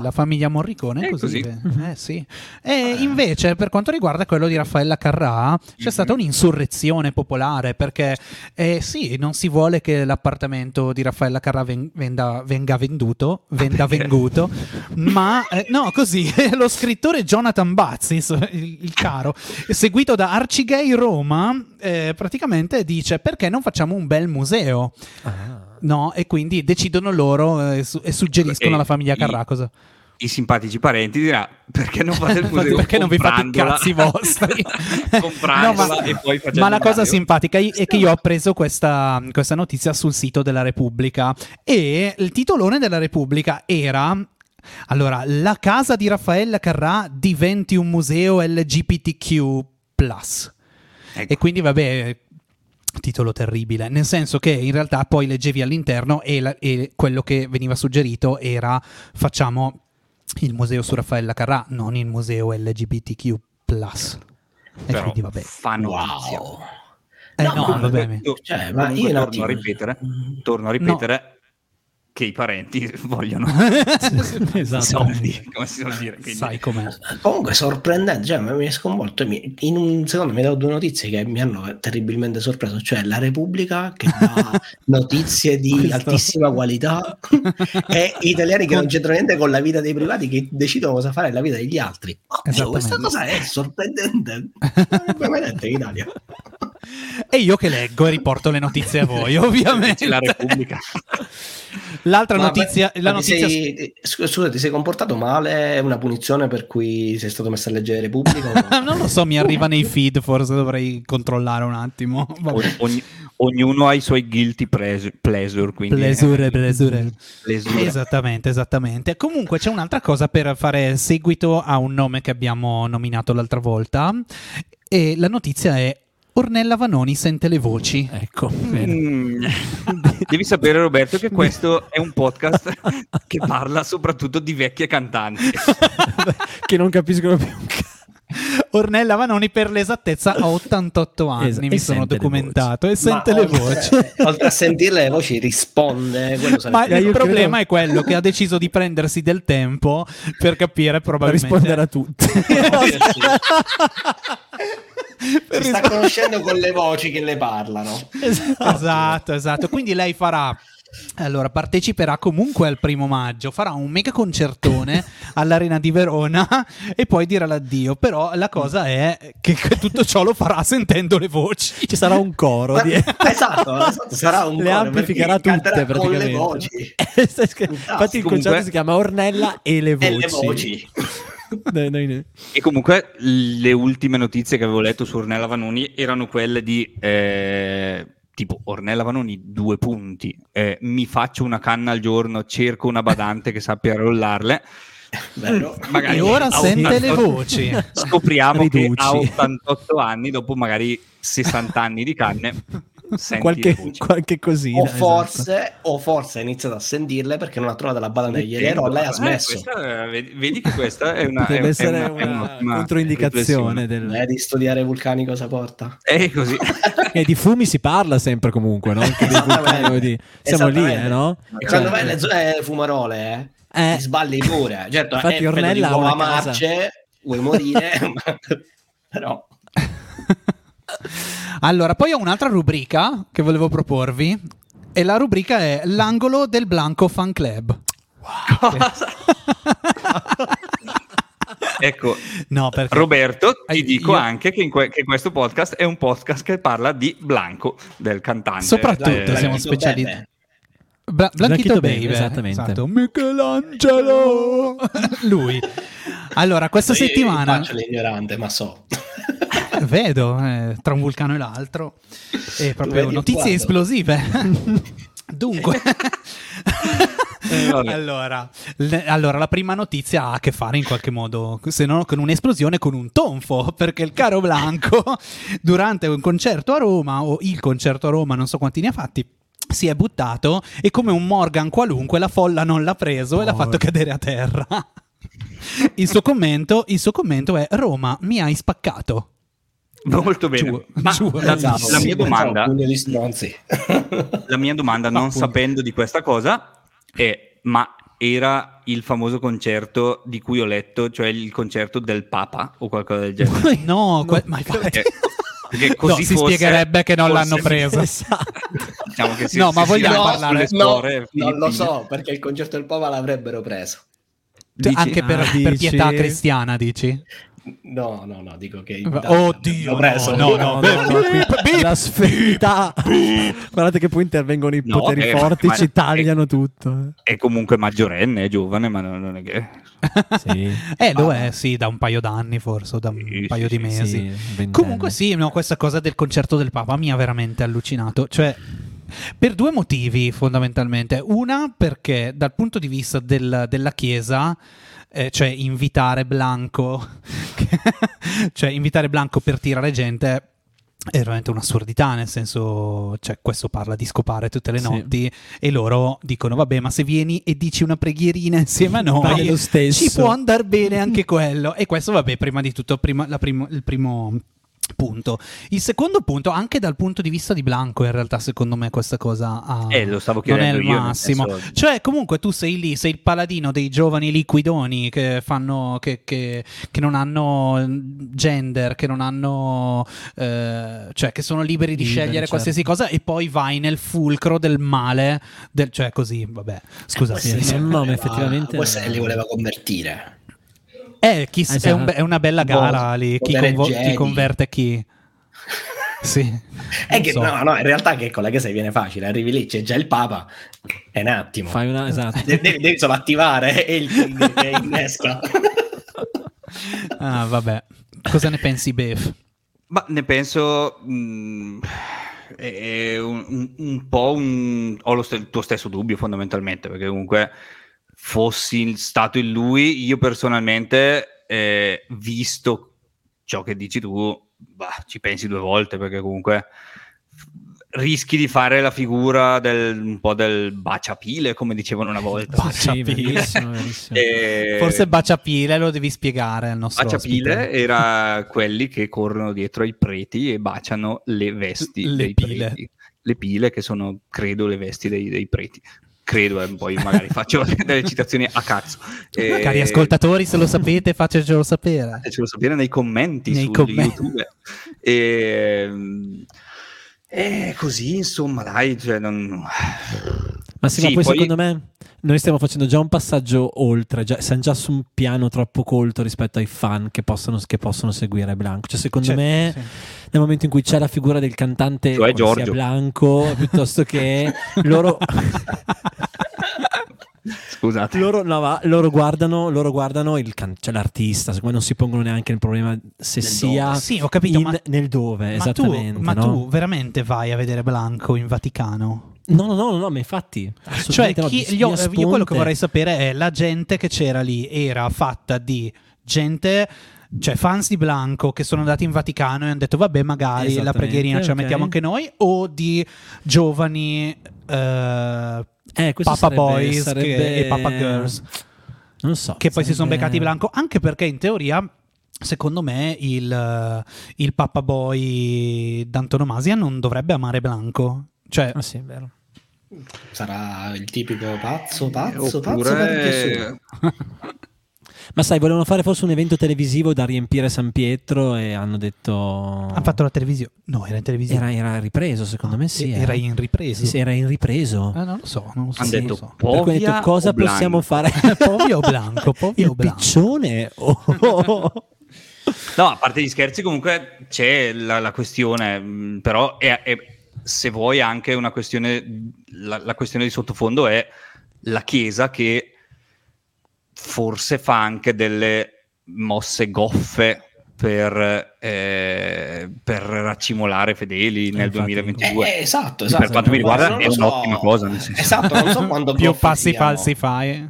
Speaker 1: La famiglia Morricone è così.
Speaker 2: così.
Speaker 1: Eh, sì. E invece, per quanto riguarda quello di Raffaella Carrà, c'è stata un'insurrezione popolare perché eh, sì, non si vuole che l'appartamento di Raffaella Carrà ven- venda- venga venduto, venda
Speaker 2: perché?
Speaker 1: venduto, ma eh, no, così lo scrittore Jonathan Bazzis, il, il caro, seguito da Arcigay Roma, eh, praticamente dice perché non facciamo un bel museo? No, e quindi decidono loro eh, su- e suggeriscono
Speaker 2: E
Speaker 1: alla famiglia
Speaker 2: i-
Speaker 1: Carrà cosa.
Speaker 2: I simpatici parenti dirà perché non fate il museo
Speaker 1: perché non vi fate i cazzi vostri? No, ma-
Speaker 2: e poi
Speaker 1: Ma la cosa simpatica è che io ho preso questa, questa notizia sul sito della Repubblica e il titolone della Repubblica era allora, la casa di Raffaella Carrà diventi un museo LGBTQ.
Speaker 2: Ecco.
Speaker 1: E quindi, vabbè, titolo terribile, nel senso che in realtà poi leggevi all'interno e, la- e quello che veniva suggerito era facciamo il museo su Raffaella Carrà, non il museo LGBTQ. E
Speaker 2: Però
Speaker 1: quindi, vabbè.
Speaker 2: fa notizia.
Speaker 4: Wow.
Speaker 1: Eh,
Speaker 4: No,
Speaker 1: no,
Speaker 4: ma-
Speaker 1: vabbè,
Speaker 4: Cioè, ma
Speaker 2: comunque
Speaker 4: io
Speaker 2: torno
Speaker 4: attimo-
Speaker 2: a ripetere, torno a ripetere che i parenti vogliono
Speaker 3: Esatto.
Speaker 2: soldi, come si suol dire. quindi-
Speaker 1: Sai com'è.
Speaker 4: Comunque sorprendente, cioè, mi è sconvolto. In un secondo mi ha dato due notizie che mi hanno terribilmente sorpreso, cioè la Repubblica che dà notizie di
Speaker 3: Questo-
Speaker 4: altissima qualità e italiani che non c'entrano niente con la vita dei privati che decidono cosa fare nella vita degli altri. Oddio, questa cosa è sorprendente. Non mai detto in Italia.
Speaker 1: E io che leggo e riporto le notizie a voi, ovviamente.
Speaker 2: La Repubblica.
Speaker 1: L'altra
Speaker 4: Ma
Speaker 1: notizia,
Speaker 4: beh,
Speaker 1: la notizia
Speaker 4: sei- scusa, ti sei comportato male? È una punizione per cui sei stato messo a leggere Repubblica? no?
Speaker 1: non lo so, mi arriva nei feed, forse dovrei controllare un attimo.
Speaker 2: Ogni- ognuno ha i suoi guilty pleasure, pleasure quindi
Speaker 1: Plesure, plesure.
Speaker 2: Plesure.
Speaker 1: Esattamente, esattamente. Comunque c'è un'altra cosa per fare seguito a un nome che abbiamo nominato l'altra volta e la notizia è Ornella Vanoni sente le voci.
Speaker 3: Ecco.
Speaker 2: Mm. Devi sapere Roberto che questo è un podcast che parla soprattutto di vecchie cantanti.
Speaker 3: che non capiscono più un cazzo.
Speaker 1: Ornella Vanoni per l'esattezza ha 88 anni,
Speaker 3: Esatto,
Speaker 1: mi sono documentato e
Speaker 4: Ma
Speaker 1: sente le voci.
Speaker 4: Oltre a sentirle le voci risponde. sarebbe-
Speaker 1: Ma
Speaker 3: Eh,
Speaker 1: il problema
Speaker 3: credo-
Speaker 1: è quello che ha deciso di prendersi del tempo per capire
Speaker 3: Per
Speaker 1: probabilmente
Speaker 3: rispondere a tutti.
Speaker 4: si sta conoscendo con le voci che le parlano.
Speaker 1: Esatto, esatto. Quindi lei farà. Allora, parteciperà comunque al primo maggio, farà un mega concertone all'Arena di Verona e poi dirà l'addio. Però la cosa è che tutto ciò lo farà sentendo le voci.
Speaker 3: Ci sarà un coro di...
Speaker 4: esatto, esatto, sarà un
Speaker 3: Le
Speaker 4: coro,
Speaker 3: amplificherà
Speaker 4: perché canterà
Speaker 3: tutte
Speaker 4: con le
Speaker 3: praticamente.
Speaker 4: voci.
Speaker 3: Infatti il
Speaker 2: Comunque-
Speaker 3: concerto si chiama Ornella e le voci.
Speaker 4: E le voci.
Speaker 3: Noi- noi- noi.
Speaker 2: E comunque le ultime notizie che avevo letto su Ornella Vanoni erano quelle di eh, tipo Ornella Vanoni due punti, eh, mi faccio una canna al giorno, cerco una badante che sappia rollarle. Magari
Speaker 1: E ora sente le
Speaker 2: 88
Speaker 1: voci.
Speaker 2: Scopriamo che
Speaker 3: Riduci.
Speaker 2: a 88 anni, dopo magari 60 anni di canne,
Speaker 3: Qualche,
Speaker 2: le
Speaker 3: qualche cosina.
Speaker 4: O
Speaker 3: esatto.
Speaker 4: forse, o forse ha iniziato a sentirle perché non ha trovato la che gliele rolla e ha
Speaker 2: Eh,
Speaker 4: smesso.
Speaker 2: questa, eh, vedi vedi che questa è una,
Speaker 3: Deve
Speaker 2: è-
Speaker 3: essere
Speaker 2: è una, è
Speaker 3: una
Speaker 2: un'ottima
Speaker 3: controindicazione del...
Speaker 4: Eh, di studiare vulcani cosa porta?
Speaker 2: È così.
Speaker 3: E di fumi si parla sempre comunque, no? Vulcani, di- Siamo lì, eh, no?
Speaker 4: Quando
Speaker 3: Cioè,
Speaker 4: vai alle zone fumarole, eh,
Speaker 3: eh,
Speaker 4: ti sballi pure. Certo,
Speaker 3: Infatti
Speaker 4: è
Speaker 3: Ornella
Speaker 4: di
Speaker 3: ha
Speaker 4: uova
Speaker 3: una casa.
Speaker 4: marce, vuoi morire, ma- però...
Speaker 1: Allora, poi ho un'altra rubrica che volevo proporvi. E la rubrica è l'angolo del Blanco Fan Club.
Speaker 2: ecco,
Speaker 1: No, perché
Speaker 2: Roberto, ti
Speaker 1: Eh,
Speaker 2: dico
Speaker 1: io-
Speaker 2: anche che, in que- che questo podcast è un podcast che parla di Blanco, del cantante.
Speaker 1: Soprattutto
Speaker 2: Eh,
Speaker 1: siamo specializzati. Bla- Blanchito
Speaker 3: Blanchito Baby,
Speaker 1: Baby,
Speaker 3: esattamente.
Speaker 1: Esatto. Michelangelo. Lui. Allora, questa
Speaker 4: io
Speaker 1: settimana
Speaker 4: faccio l'ignorante, ma so.
Speaker 1: vedo eh, tra un vulcano e l'altro e proprio notizie
Speaker 4: quadro.
Speaker 1: esplosive. Dunque,
Speaker 2: Eh,
Speaker 1: allora, le- allora, la prima notizia ha a che fare in qualche modo, se non con un'esplosione, con un tonfo, perché il caro Blanco, durante un concerto a Roma, o il concerto a Roma, non so quanti ne ha fatti, si è buttato e come un Morgan qualunque la folla non l'ha preso e l'ha fatto cadere a terra. Il suo commento, il suo commento è Roma, mi hai spaccato.
Speaker 2: Molto bene.
Speaker 1: Giù-
Speaker 2: Ma
Speaker 1: giù,
Speaker 2: la,
Speaker 1: esatto.
Speaker 2: la mia domanda,
Speaker 4: stronzi.
Speaker 2: la mia domanda, non
Speaker 1: Appunto.
Speaker 2: sapendo di questa cosa, è: ma era il famoso concerto di cui ho letto, cioè il concerto del Papa o qualcosa del genere?
Speaker 1: No, que- ma infatti-
Speaker 2: Perché, così
Speaker 1: No, si
Speaker 2: fosse-
Speaker 1: spiegherebbe che non l'hanno preso.
Speaker 3: Esatto.
Speaker 2: Diciamo che si-
Speaker 1: No, ma
Speaker 2: si
Speaker 1: vogliamo
Speaker 2: gira
Speaker 1: parlare-
Speaker 2: sulle
Speaker 4: No,
Speaker 2: scuole
Speaker 4: non lo so, perché il concerto del Papa l'avrebbero preso.
Speaker 2: Dici?
Speaker 1: Anche per,
Speaker 3: Ah,
Speaker 1: per
Speaker 3: dici?
Speaker 1: pietà cristiana, dici?
Speaker 4: No, no, no, dico che...
Speaker 1: Oddio,
Speaker 4: l'ho preso.
Speaker 1: no,
Speaker 3: No,
Speaker 1: no,
Speaker 3: no, no,
Speaker 1: Beep,
Speaker 3: qui- la sferità. Guardate che poi intervengono i
Speaker 2: No,
Speaker 3: poteri
Speaker 2: eh,
Speaker 3: forti, ci tagliano tutto.
Speaker 2: È comunque maggiorenne, è giovane, ma non non è che...
Speaker 3: Sì.
Speaker 1: Eh, lo è, sì, da un paio d'anni forse, da un
Speaker 2: Sì,
Speaker 1: paio
Speaker 2: sì,
Speaker 1: di mesi. Comunque sì, no, questa cosa del concerto del Papa mi ha veramente allucinato. Cioè, per due motivi fondamentalmente. Una perché dal punto di vista del- della Chiesa, eh, cioè invitare Blanco, cioè invitare Blanco per tirare gente... È veramente un'assurdità, nel senso, cioè, questo parla di scopare tutte le
Speaker 3: Sì.
Speaker 1: notti e loro dicono, vabbè, ma se vieni e dici una preghierina insieme a noi,
Speaker 3: lo stesso.
Speaker 1: ci può andare bene anche quello. E questo, vabbè, prima di tutto, prima- la primo- il primo punto. Il secondo punto, anche dal punto di vista di Blanco, in realtà, secondo me, questa cosa ha-
Speaker 2: Eh, lo stavo
Speaker 1: non è il massimo. Cioè, comunque, tu sei lì, sei il paladino dei giovani liquidoni che fanno, che, che- che non hanno gender, che non hanno, eh, cioè, che sono liberi di
Speaker 3: Liberi,
Speaker 1: scegliere
Speaker 3: certo.
Speaker 1: qualsiasi cosa, e poi vai nel fulcro del male, del- cioè, così, vabbè, scusate.
Speaker 3: Sì, sì, no, no, ma effettivamente-
Speaker 4: Forse li voleva convertire.
Speaker 1: Eh, chi
Speaker 3: Eh,
Speaker 1: è, un
Speaker 3: esatto.
Speaker 1: è una bella gara lì. Chi, convo- chi converte chi? Sì.
Speaker 4: È che
Speaker 1: so.
Speaker 4: no, no, in realtà che con la chiesa viene facile, arrivi lì, c'è già il Papa, è un attimo.
Speaker 3: Fai una esatto.
Speaker 4: De- Devi, devi solo attivare e il king che innesca.
Speaker 1: Ah, vabbè. Cosa ne pensi, Bev?
Speaker 2: Ma ne penso mh, è un, un- un po' un, ho lo st- il tuo stesso dubbio fondamentalmente perché comunque fossi stato in lui io personalmente eh, visto ciò che dici tu bah, ci pensi due volte perché comunque rischi di fare la figura del, un po' del baciapile come dicevano una volta
Speaker 3: Sì, verissimo, verissimo.
Speaker 2: Eh,
Speaker 1: Forse baciapile lo devi spiegare al nostro
Speaker 2: Baciapile
Speaker 1: ospite.
Speaker 2: era quelli che corrono dietro ai preti e baciano le vesti
Speaker 1: Le
Speaker 2: dei
Speaker 1: pile.
Speaker 2: preti. Le pile che sono, credo, le vesti dei, dei preti. Credo, eh, poi magari faccio delle citazioni a cazzo. Eh,
Speaker 1: Cari ascoltatori, se lo sapete, facecelo sapere.
Speaker 2: Fatecelo sapere nei commenti
Speaker 1: Nei
Speaker 2: su
Speaker 1: commenti.
Speaker 2: YouTube. E, e così, insomma, dai, cioè, non...
Speaker 3: Ma sì,
Speaker 2: Sì,
Speaker 3: ma poi,
Speaker 2: poi-
Speaker 3: secondo me noi stiamo facendo già un passaggio oltre, già- siamo già su un piano troppo colto rispetto ai fan che possono, che possono seguire Blanco. Cioè, secondo
Speaker 1: Cioè,
Speaker 3: me,
Speaker 1: sì.
Speaker 3: nel momento in cui c'è la figura del cantante,
Speaker 2: Cioè
Speaker 3: sia
Speaker 2: Giorgio.
Speaker 3: Blanco, piuttosto che loro,
Speaker 2: Scusate.
Speaker 3: loro, no, ma loro guardano, loro guardano il can- cioè l'artista, secondo me non si pongono neanche il problema se
Speaker 4: Nel
Speaker 3: sia
Speaker 4: dove.
Speaker 1: Sì, ho capito,
Speaker 3: in-
Speaker 1: ma,
Speaker 3: nel dove,
Speaker 1: ma tu,
Speaker 3: esattamente.
Speaker 1: ma
Speaker 3: no?
Speaker 1: tu veramente vai a vedere Blanco in Vaticano?
Speaker 3: No, no, no, no, no, ma infatti,
Speaker 1: Cioè,
Speaker 3: no,
Speaker 1: chi- io,
Speaker 3: di
Speaker 1: io quello che vorrei sapere è la gente che c'era lì era fatta di gente, cioè fans di Blanco che sono andati in Vaticano e hanno detto vabbè magari la preghierina ce la
Speaker 3: ok.
Speaker 1: mettiamo anche noi o di giovani eh,
Speaker 3: Eh,
Speaker 1: Papa
Speaker 3: sarebbe-
Speaker 1: Boys
Speaker 3: sarebbe-
Speaker 1: che- e Papa Girls
Speaker 3: Non so.
Speaker 1: che poi si sono
Speaker 3: sarebbe-
Speaker 1: beccati Blanco anche perché in teoria secondo me il, il Papa Boy d'antonomasia non dovrebbe amare Blanco cioè
Speaker 3: Ah sì, è vero.
Speaker 4: Sarà il tipico pazzo, pazzo,
Speaker 2: Oppure-
Speaker 4: pazzo.
Speaker 3: Ma sai, volevano fare forse un evento televisivo da riempire San Pietro e hanno detto...
Speaker 1: hanno fatto la televisione no era in televisione
Speaker 3: Era, era ripreso, secondo me sì.
Speaker 1: era
Speaker 3: eh.
Speaker 1: in ripreso
Speaker 3: Sì, sì, era in ripreso.
Speaker 1: Ah, non lo so, non lo so.
Speaker 2: Hanno
Speaker 1: non
Speaker 2: detto
Speaker 1: so.
Speaker 3: Ho detto,
Speaker 2: Povia
Speaker 3: cosa
Speaker 2: o Blanco?
Speaker 3: possiamo fare?
Speaker 1: Povio o Blanco? Povio o Blanco?
Speaker 3: piccione? o-
Speaker 2: No, a parte gli scherzi, comunque c'è la, la questione, mh, però è, è- se vuoi anche una questione, la, la questione di sottofondo è la Chiesa che forse fa anche delle mosse goffe per, eh, per raccimolare fedeli nel
Speaker 3: infatti.
Speaker 2: 2022.
Speaker 4: Eh, esatto, esatto.
Speaker 2: per quanto mi riguarda è
Speaker 4: so.
Speaker 2: un'ottima cosa. nel senso.
Speaker 4: Esatto, non so quando
Speaker 1: Più passi
Speaker 4: siano.
Speaker 1: falsi fai.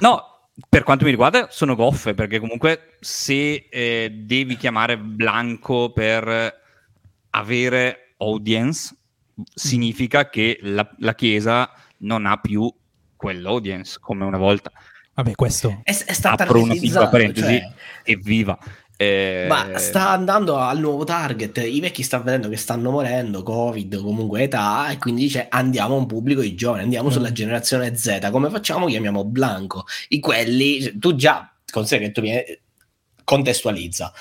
Speaker 2: No, per quanto mi riguarda sono goffe, perché comunque se eh, devi chiamare Blanco per avere audience, significa che la, la Chiesa non ha più quell'audience come una volta.
Speaker 1: Vabbè, questo.
Speaker 4: È, è stata
Speaker 2: Apro una piccola parentesi,
Speaker 4: cioè,
Speaker 2: evviva. Eh,
Speaker 4: Ma sta andando al nuovo target, i vecchi stanno vedendo che stanno morendo, Covid, comunque età, e quindi dice andiamo a un pubblico di giovani, andiamo sulla generazione Z, come facciamo? Chiamiamo Blanco. I quelli, tu già, considera che tu vieni, contestualizza.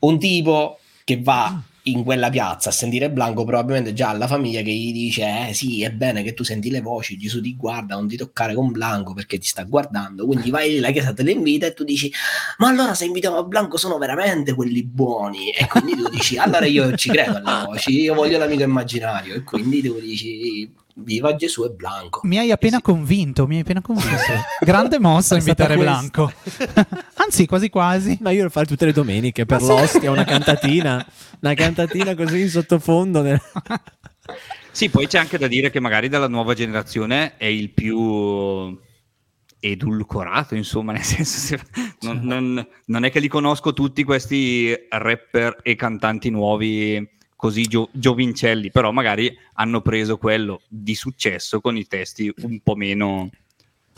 Speaker 4: Un tipo che va in quella piazza a sentire Blanco probabilmente già ha la famiglia che gli dice eh sì è bene che tu senti le voci Gesù ti guarda non ti toccare con Blanco perché ti sta guardando. Quindi vai lì la chiesa te le invita e tu dici ma allora se invitiamo a Blanco sono veramente quelli buoni. E quindi tu dici allora io ci credo alle voci io voglio l'amico immaginario. E quindi tu dici viva Gesù e Blanco
Speaker 1: Mi hai appena
Speaker 4: sì.
Speaker 1: convinto, mi hai appena convinto. Grande mossa invitare. Blanco. Anzi, quasi quasi.
Speaker 3: Ma io lo farei tutte le domeniche per l'ostia, una cantatina, una cantatina così in sottofondo. nel-
Speaker 2: Sì, poi c'è anche da dire che magari dalla nuova generazione è il più edulcorato, insomma, nel senso se- non, non- non è che li conosco tutti questi rapper e cantanti nuovi così gio- giovincelli, però magari hanno preso quello di successo con i testi un po' meno...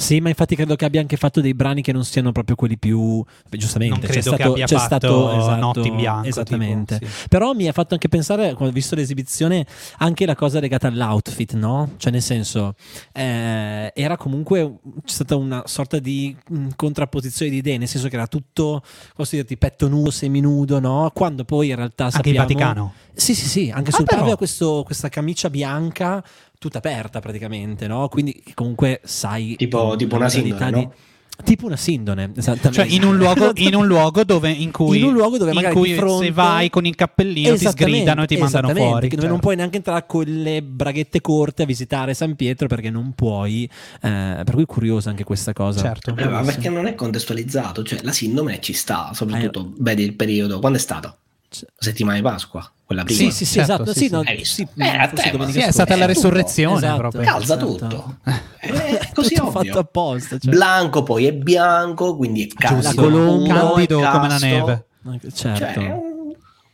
Speaker 3: Sì, ma infatti credo che abbia anche fatto dei brani che non siano proprio quelli più. beh, giustamente,
Speaker 1: Non
Speaker 3: c'è
Speaker 1: credo che
Speaker 3: stato,
Speaker 1: abbia
Speaker 3: c'è
Speaker 1: fatto
Speaker 3: stato esatto,
Speaker 1: Notti in bianco,
Speaker 3: Esattamente.
Speaker 1: tipo, sì.
Speaker 3: Però mi ha fatto anche pensare, quando ho visto l'esibizione, anche la cosa legata all'outfit, no? Cioè, nel senso, eh, era comunque c'è stata una sorta di mh, contrapposizione di idee, nel senso che era tutto, posso dirti, petto nudo, seminudo, no? Quando poi in realtà
Speaker 1: Anche il
Speaker 3: sappiamo...
Speaker 1: Vaticano.
Speaker 3: Sì, sì, sì, anche
Speaker 1: Ah,
Speaker 3: sul ha questo- questa camicia bianca tutta aperta praticamente, no? Quindi comunque sai...
Speaker 4: Tipo- tipo una sindone, no?
Speaker 3: Tipo una sindone, esattamente.
Speaker 1: Cioè, in un luogo, in un luogo dove in cui,
Speaker 3: In un luogo dove
Speaker 1: in
Speaker 3: magari
Speaker 1: cui
Speaker 3: fronte-
Speaker 1: se vai con il cappellino ti sgridano e ti mandano fuori.
Speaker 3: Dove
Speaker 1: Certo.
Speaker 3: non puoi neanche entrare con le braghette corte a visitare San Pietro perché non puoi. eh, per cui è curiosa anche questa cosa.
Speaker 1: Certo.
Speaker 4: Eh, ma perché non è contestualizzato cioè la sindrome ci sta soprattutto vedi il periodo quando è stato?
Speaker 3: C-
Speaker 4: settimana di Pasqua quella prima
Speaker 3: Sì, sì, sì,
Speaker 1: Certo,
Speaker 3: esatto.
Speaker 1: sì,
Speaker 3: Sì,
Speaker 1: sì.
Speaker 3: no, sì,
Speaker 4: Eh, a
Speaker 3: forse
Speaker 4: te,
Speaker 3: domenica
Speaker 1: Sì, è stata la
Speaker 4: Eh,
Speaker 1: resurrezione
Speaker 3: Esatto.
Speaker 1: proprio.
Speaker 4: calza
Speaker 3: Esatto.
Speaker 4: tutto è così
Speaker 3: Tutto
Speaker 4: ovvio
Speaker 3: fatto apposta. Cioè.
Speaker 4: Blanco poi è bianco quindi è caldo
Speaker 3: La colomba,
Speaker 1: Candido come la neve.
Speaker 3: Certo.
Speaker 4: Cioè,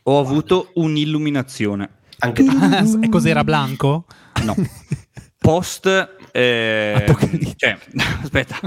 Speaker 2: Ho avuto un'illuminazione.
Speaker 4: anche
Speaker 1: e cos'era Blanco?
Speaker 2: No. Post... eh, cioè, aspetta.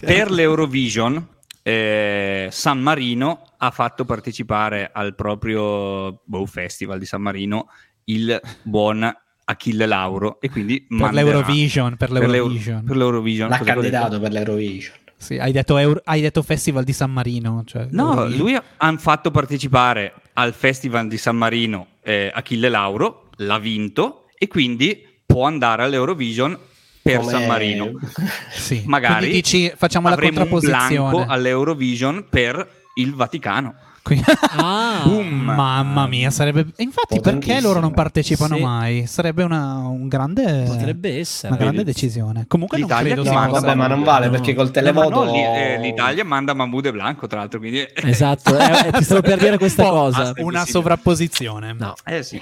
Speaker 2: per l'Eurovision eh, San Marino ha fatto partecipare al proprio boh, festival di San Marino il buon Achille Lauro e quindi
Speaker 1: Per
Speaker 2: manderà-
Speaker 1: l'Eurovision, per
Speaker 2: per l'Euro-
Speaker 1: l'Eurovision.
Speaker 2: per l'Eurovision.
Speaker 4: l'ha candidato per l'Eurovision
Speaker 1: Sì, hai, detto Euro- hai detto Festival di San Marino. Cioè
Speaker 2: No,
Speaker 1: Eurovision.
Speaker 2: lui ha fatto partecipare al Festival di San Marino eh, Achille Lauro, l'ha vinto e quindi può andare all'Eurovision per
Speaker 4: Come-
Speaker 2: San Marino.
Speaker 1: Sì.
Speaker 2: Magari
Speaker 1: dici, facciamo la contrapposizione.
Speaker 2: all'Eurovision per il Vaticano.
Speaker 1: Quindi-
Speaker 3: Ah,
Speaker 2: Boom.
Speaker 1: Mamma mia, sarebbe. Infatti, perché loro non partecipano
Speaker 3: Sì.
Speaker 1: mai? Sarebbe una, un grande,
Speaker 3: potrebbe essere.
Speaker 1: una grande decisione. Comunque, non
Speaker 2: L'Italia
Speaker 1: credo
Speaker 2: che
Speaker 1: sia
Speaker 2: manda-
Speaker 4: vabbè ma non vale
Speaker 3: No.
Speaker 4: perché col
Speaker 2: No,
Speaker 4: televoto
Speaker 2: no, lì, eh, l'Italia manda Mahmoud e Blanco, tra l'altro, quindi...
Speaker 3: Esatto, eh, eh, ti stavo per dire questa cosa.
Speaker 1: Una sovrapposizione.
Speaker 3: No.
Speaker 2: Eh sì.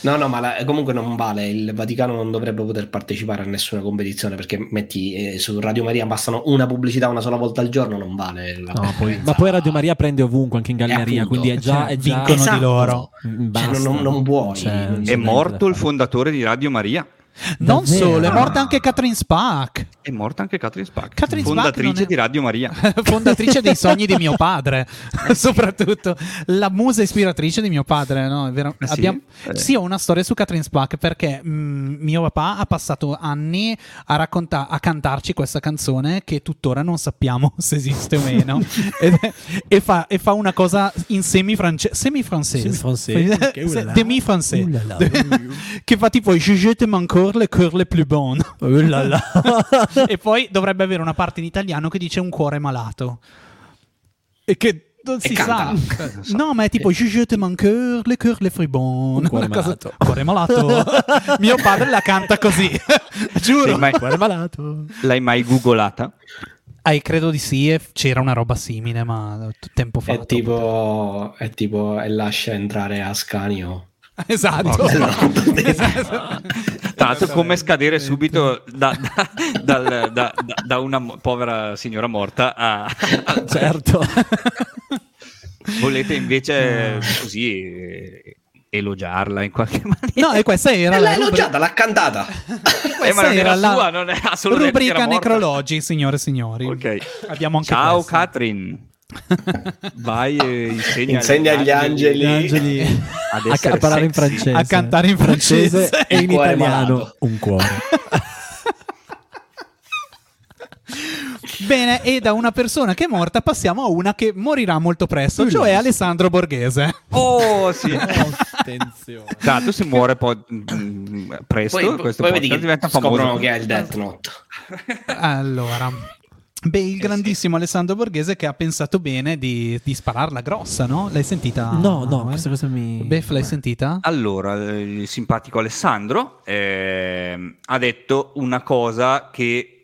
Speaker 4: No, no, ma la- comunque non vale. Il Vaticano non dovrebbe poter partecipare a nessuna competizione perché metti eh, su Radio Maria bastano una pubblicità una sola volta al giorno, non vale. La
Speaker 3: No, poi- ma poi Radio Maria prende ovunque, anche in galleria,
Speaker 4: appunto.
Speaker 3: quindi è già, è già
Speaker 1: Vincono di loro.
Speaker 4: Cioè,
Speaker 3: basta.
Speaker 4: non, non puoi.
Speaker 3: Cioè,
Speaker 4: non-
Speaker 2: È morto il fondatore di Radio Maria.
Speaker 1: Non
Speaker 3: Davvero?
Speaker 1: solo, è morta anche Catherine Spack,
Speaker 2: È morta anche Catherine Spack,
Speaker 1: Catherine Spack
Speaker 2: fondatrice
Speaker 1: non è-
Speaker 2: di Radio Maria.
Speaker 1: fondatrice dei sogni di mio padre, soprattutto la musa ispiratrice di mio padre. No? È vero?
Speaker 2: Ah, sì?
Speaker 1: Abbiamo-
Speaker 2: Eh.
Speaker 1: sì, ho una storia su Catherine Spack perché mm, mio papà ha passato anni a, racconta- a cantarci questa canzone che tuttora non sappiamo se esiste o meno. È- e, fa, e fa una cosa in semi-france- semi-francese,
Speaker 3: Semi-francese, che
Speaker 1: demi-francese, fa tipo Je jette encore le cœur les plus bonnes.
Speaker 3: Oh là là.
Speaker 1: e poi dovrebbe avere una parte in italiano che dice un cuore malato. E che non si sa.
Speaker 4: canta.
Speaker 1: No, ma è tipo Je encore le cœur les plus bonnes.
Speaker 3: Un cuore malato.
Speaker 1: Cuore malato. Mio padre la canta così. Giuro.
Speaker 2: Sì, ma-
Speaker 3: Cuore malato.
Speaker 2: L'hai mai googolata?
Speaker 1: Ah, credo di sì, e c'era una roba simile, ma tempo fa.
Speaker 4: È tipo, è tipo e lascia entrare Ascanio.
Speaker 1: Esatto. Esatto.
Speaker 2: Tra l'altro, come scadere subito da, da- dal- da- da- da una mo- povera signora morta a,
Speaker 3: Certo.
Speaker 2: volete invece così eh, elogiarla in qualche maniera?
Speaker 1: No, e questa era
Speaker 4: E
Speaker 1: la
Speaker 4: elogiata, l'ha cantata.
Speaker 2: Eh, ma era
Speaker 1: la
Speaker 2: sua, non è assolutamente
Speaker 1: rubrica necrologi, signore e signori.
Speaker 2: Ok.
Speaker 1: Abbiamo anche
Speaker 2: Ciao
Speaker 1: questa.
Speaker 2: Katrin. Vai e insegna,
Speaker 4: Insegna agli angeli.
Speaker 3: Gli angeli
Speaker 2: ad
Speaker 3: a, a parlare in francese.
Speaker 1: A cantare in francese.
Speaker 3: e in italiano.
Speaker 4: malato.
Speaker 3: Un cuore.
Speaker 1: Bene, e da una persona che è morta passiamo a una che morirà molto presto, cioè Alessandro Borghese.
Speaker 2: Oh, sì.
Speaker 3: Attenzione.
Speaker 2: Tanto se muore poi mm, presto,
Speaker 4: Poi,
Speaker 2: questo
Speaker 4: poi vedi
Speaker 2: podcast
Speaker 4: che
Speaker 2: diventa
Speaker 4: scoprono
Speaker 2: famoso.
Speaker 4: che è il Death Note.
Speaker 1: Allora, beh, il grandissimo Alessandro Borghese che ha pensato bene di, di spararla grossa, no? L'hai sentita?
Speaker 3: No, no,
Speaker 1: eh?
Speaker 3: questa cosa mi...
Speaker 1: Beff, l'hai sentita?
Speaker 2: Allora, il simpatico Alessandro ehm, ha detto una cosa che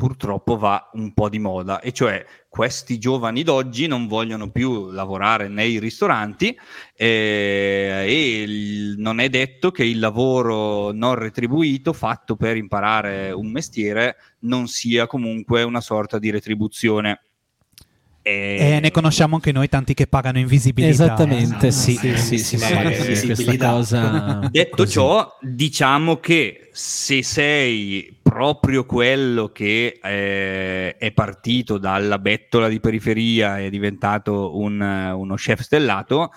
Speaker 2: purtroppo va un po' di moda, e cioè questi giovani d'oggi non vogliono più lavorare nei ristoranti eh, e il, non è detto che il lavoro non retribuito fatto per imparare un mestiere non sia comunque una sorta di retribuzione. E...
Speaker 1: e ne conosciamo anche noi tanti che pagano invisibilità.
Speaker 3: Esattamente,
Speaker 1: eh,
Speaker 3: sì,
Speaker 4: sì,
Speaker 3: sì, sì,
Speaker 4: sì,
Speaker 3: sì,
Speaker 4: sì
Speaker 3: cosa...
Speaker 2: Detto
Speaker 3: così.
Speaker 2: ciò, diciamo che se sei proprio quello che eh, è partito dalla bettola di periferia e è diventato un, eh, uno chef stellato,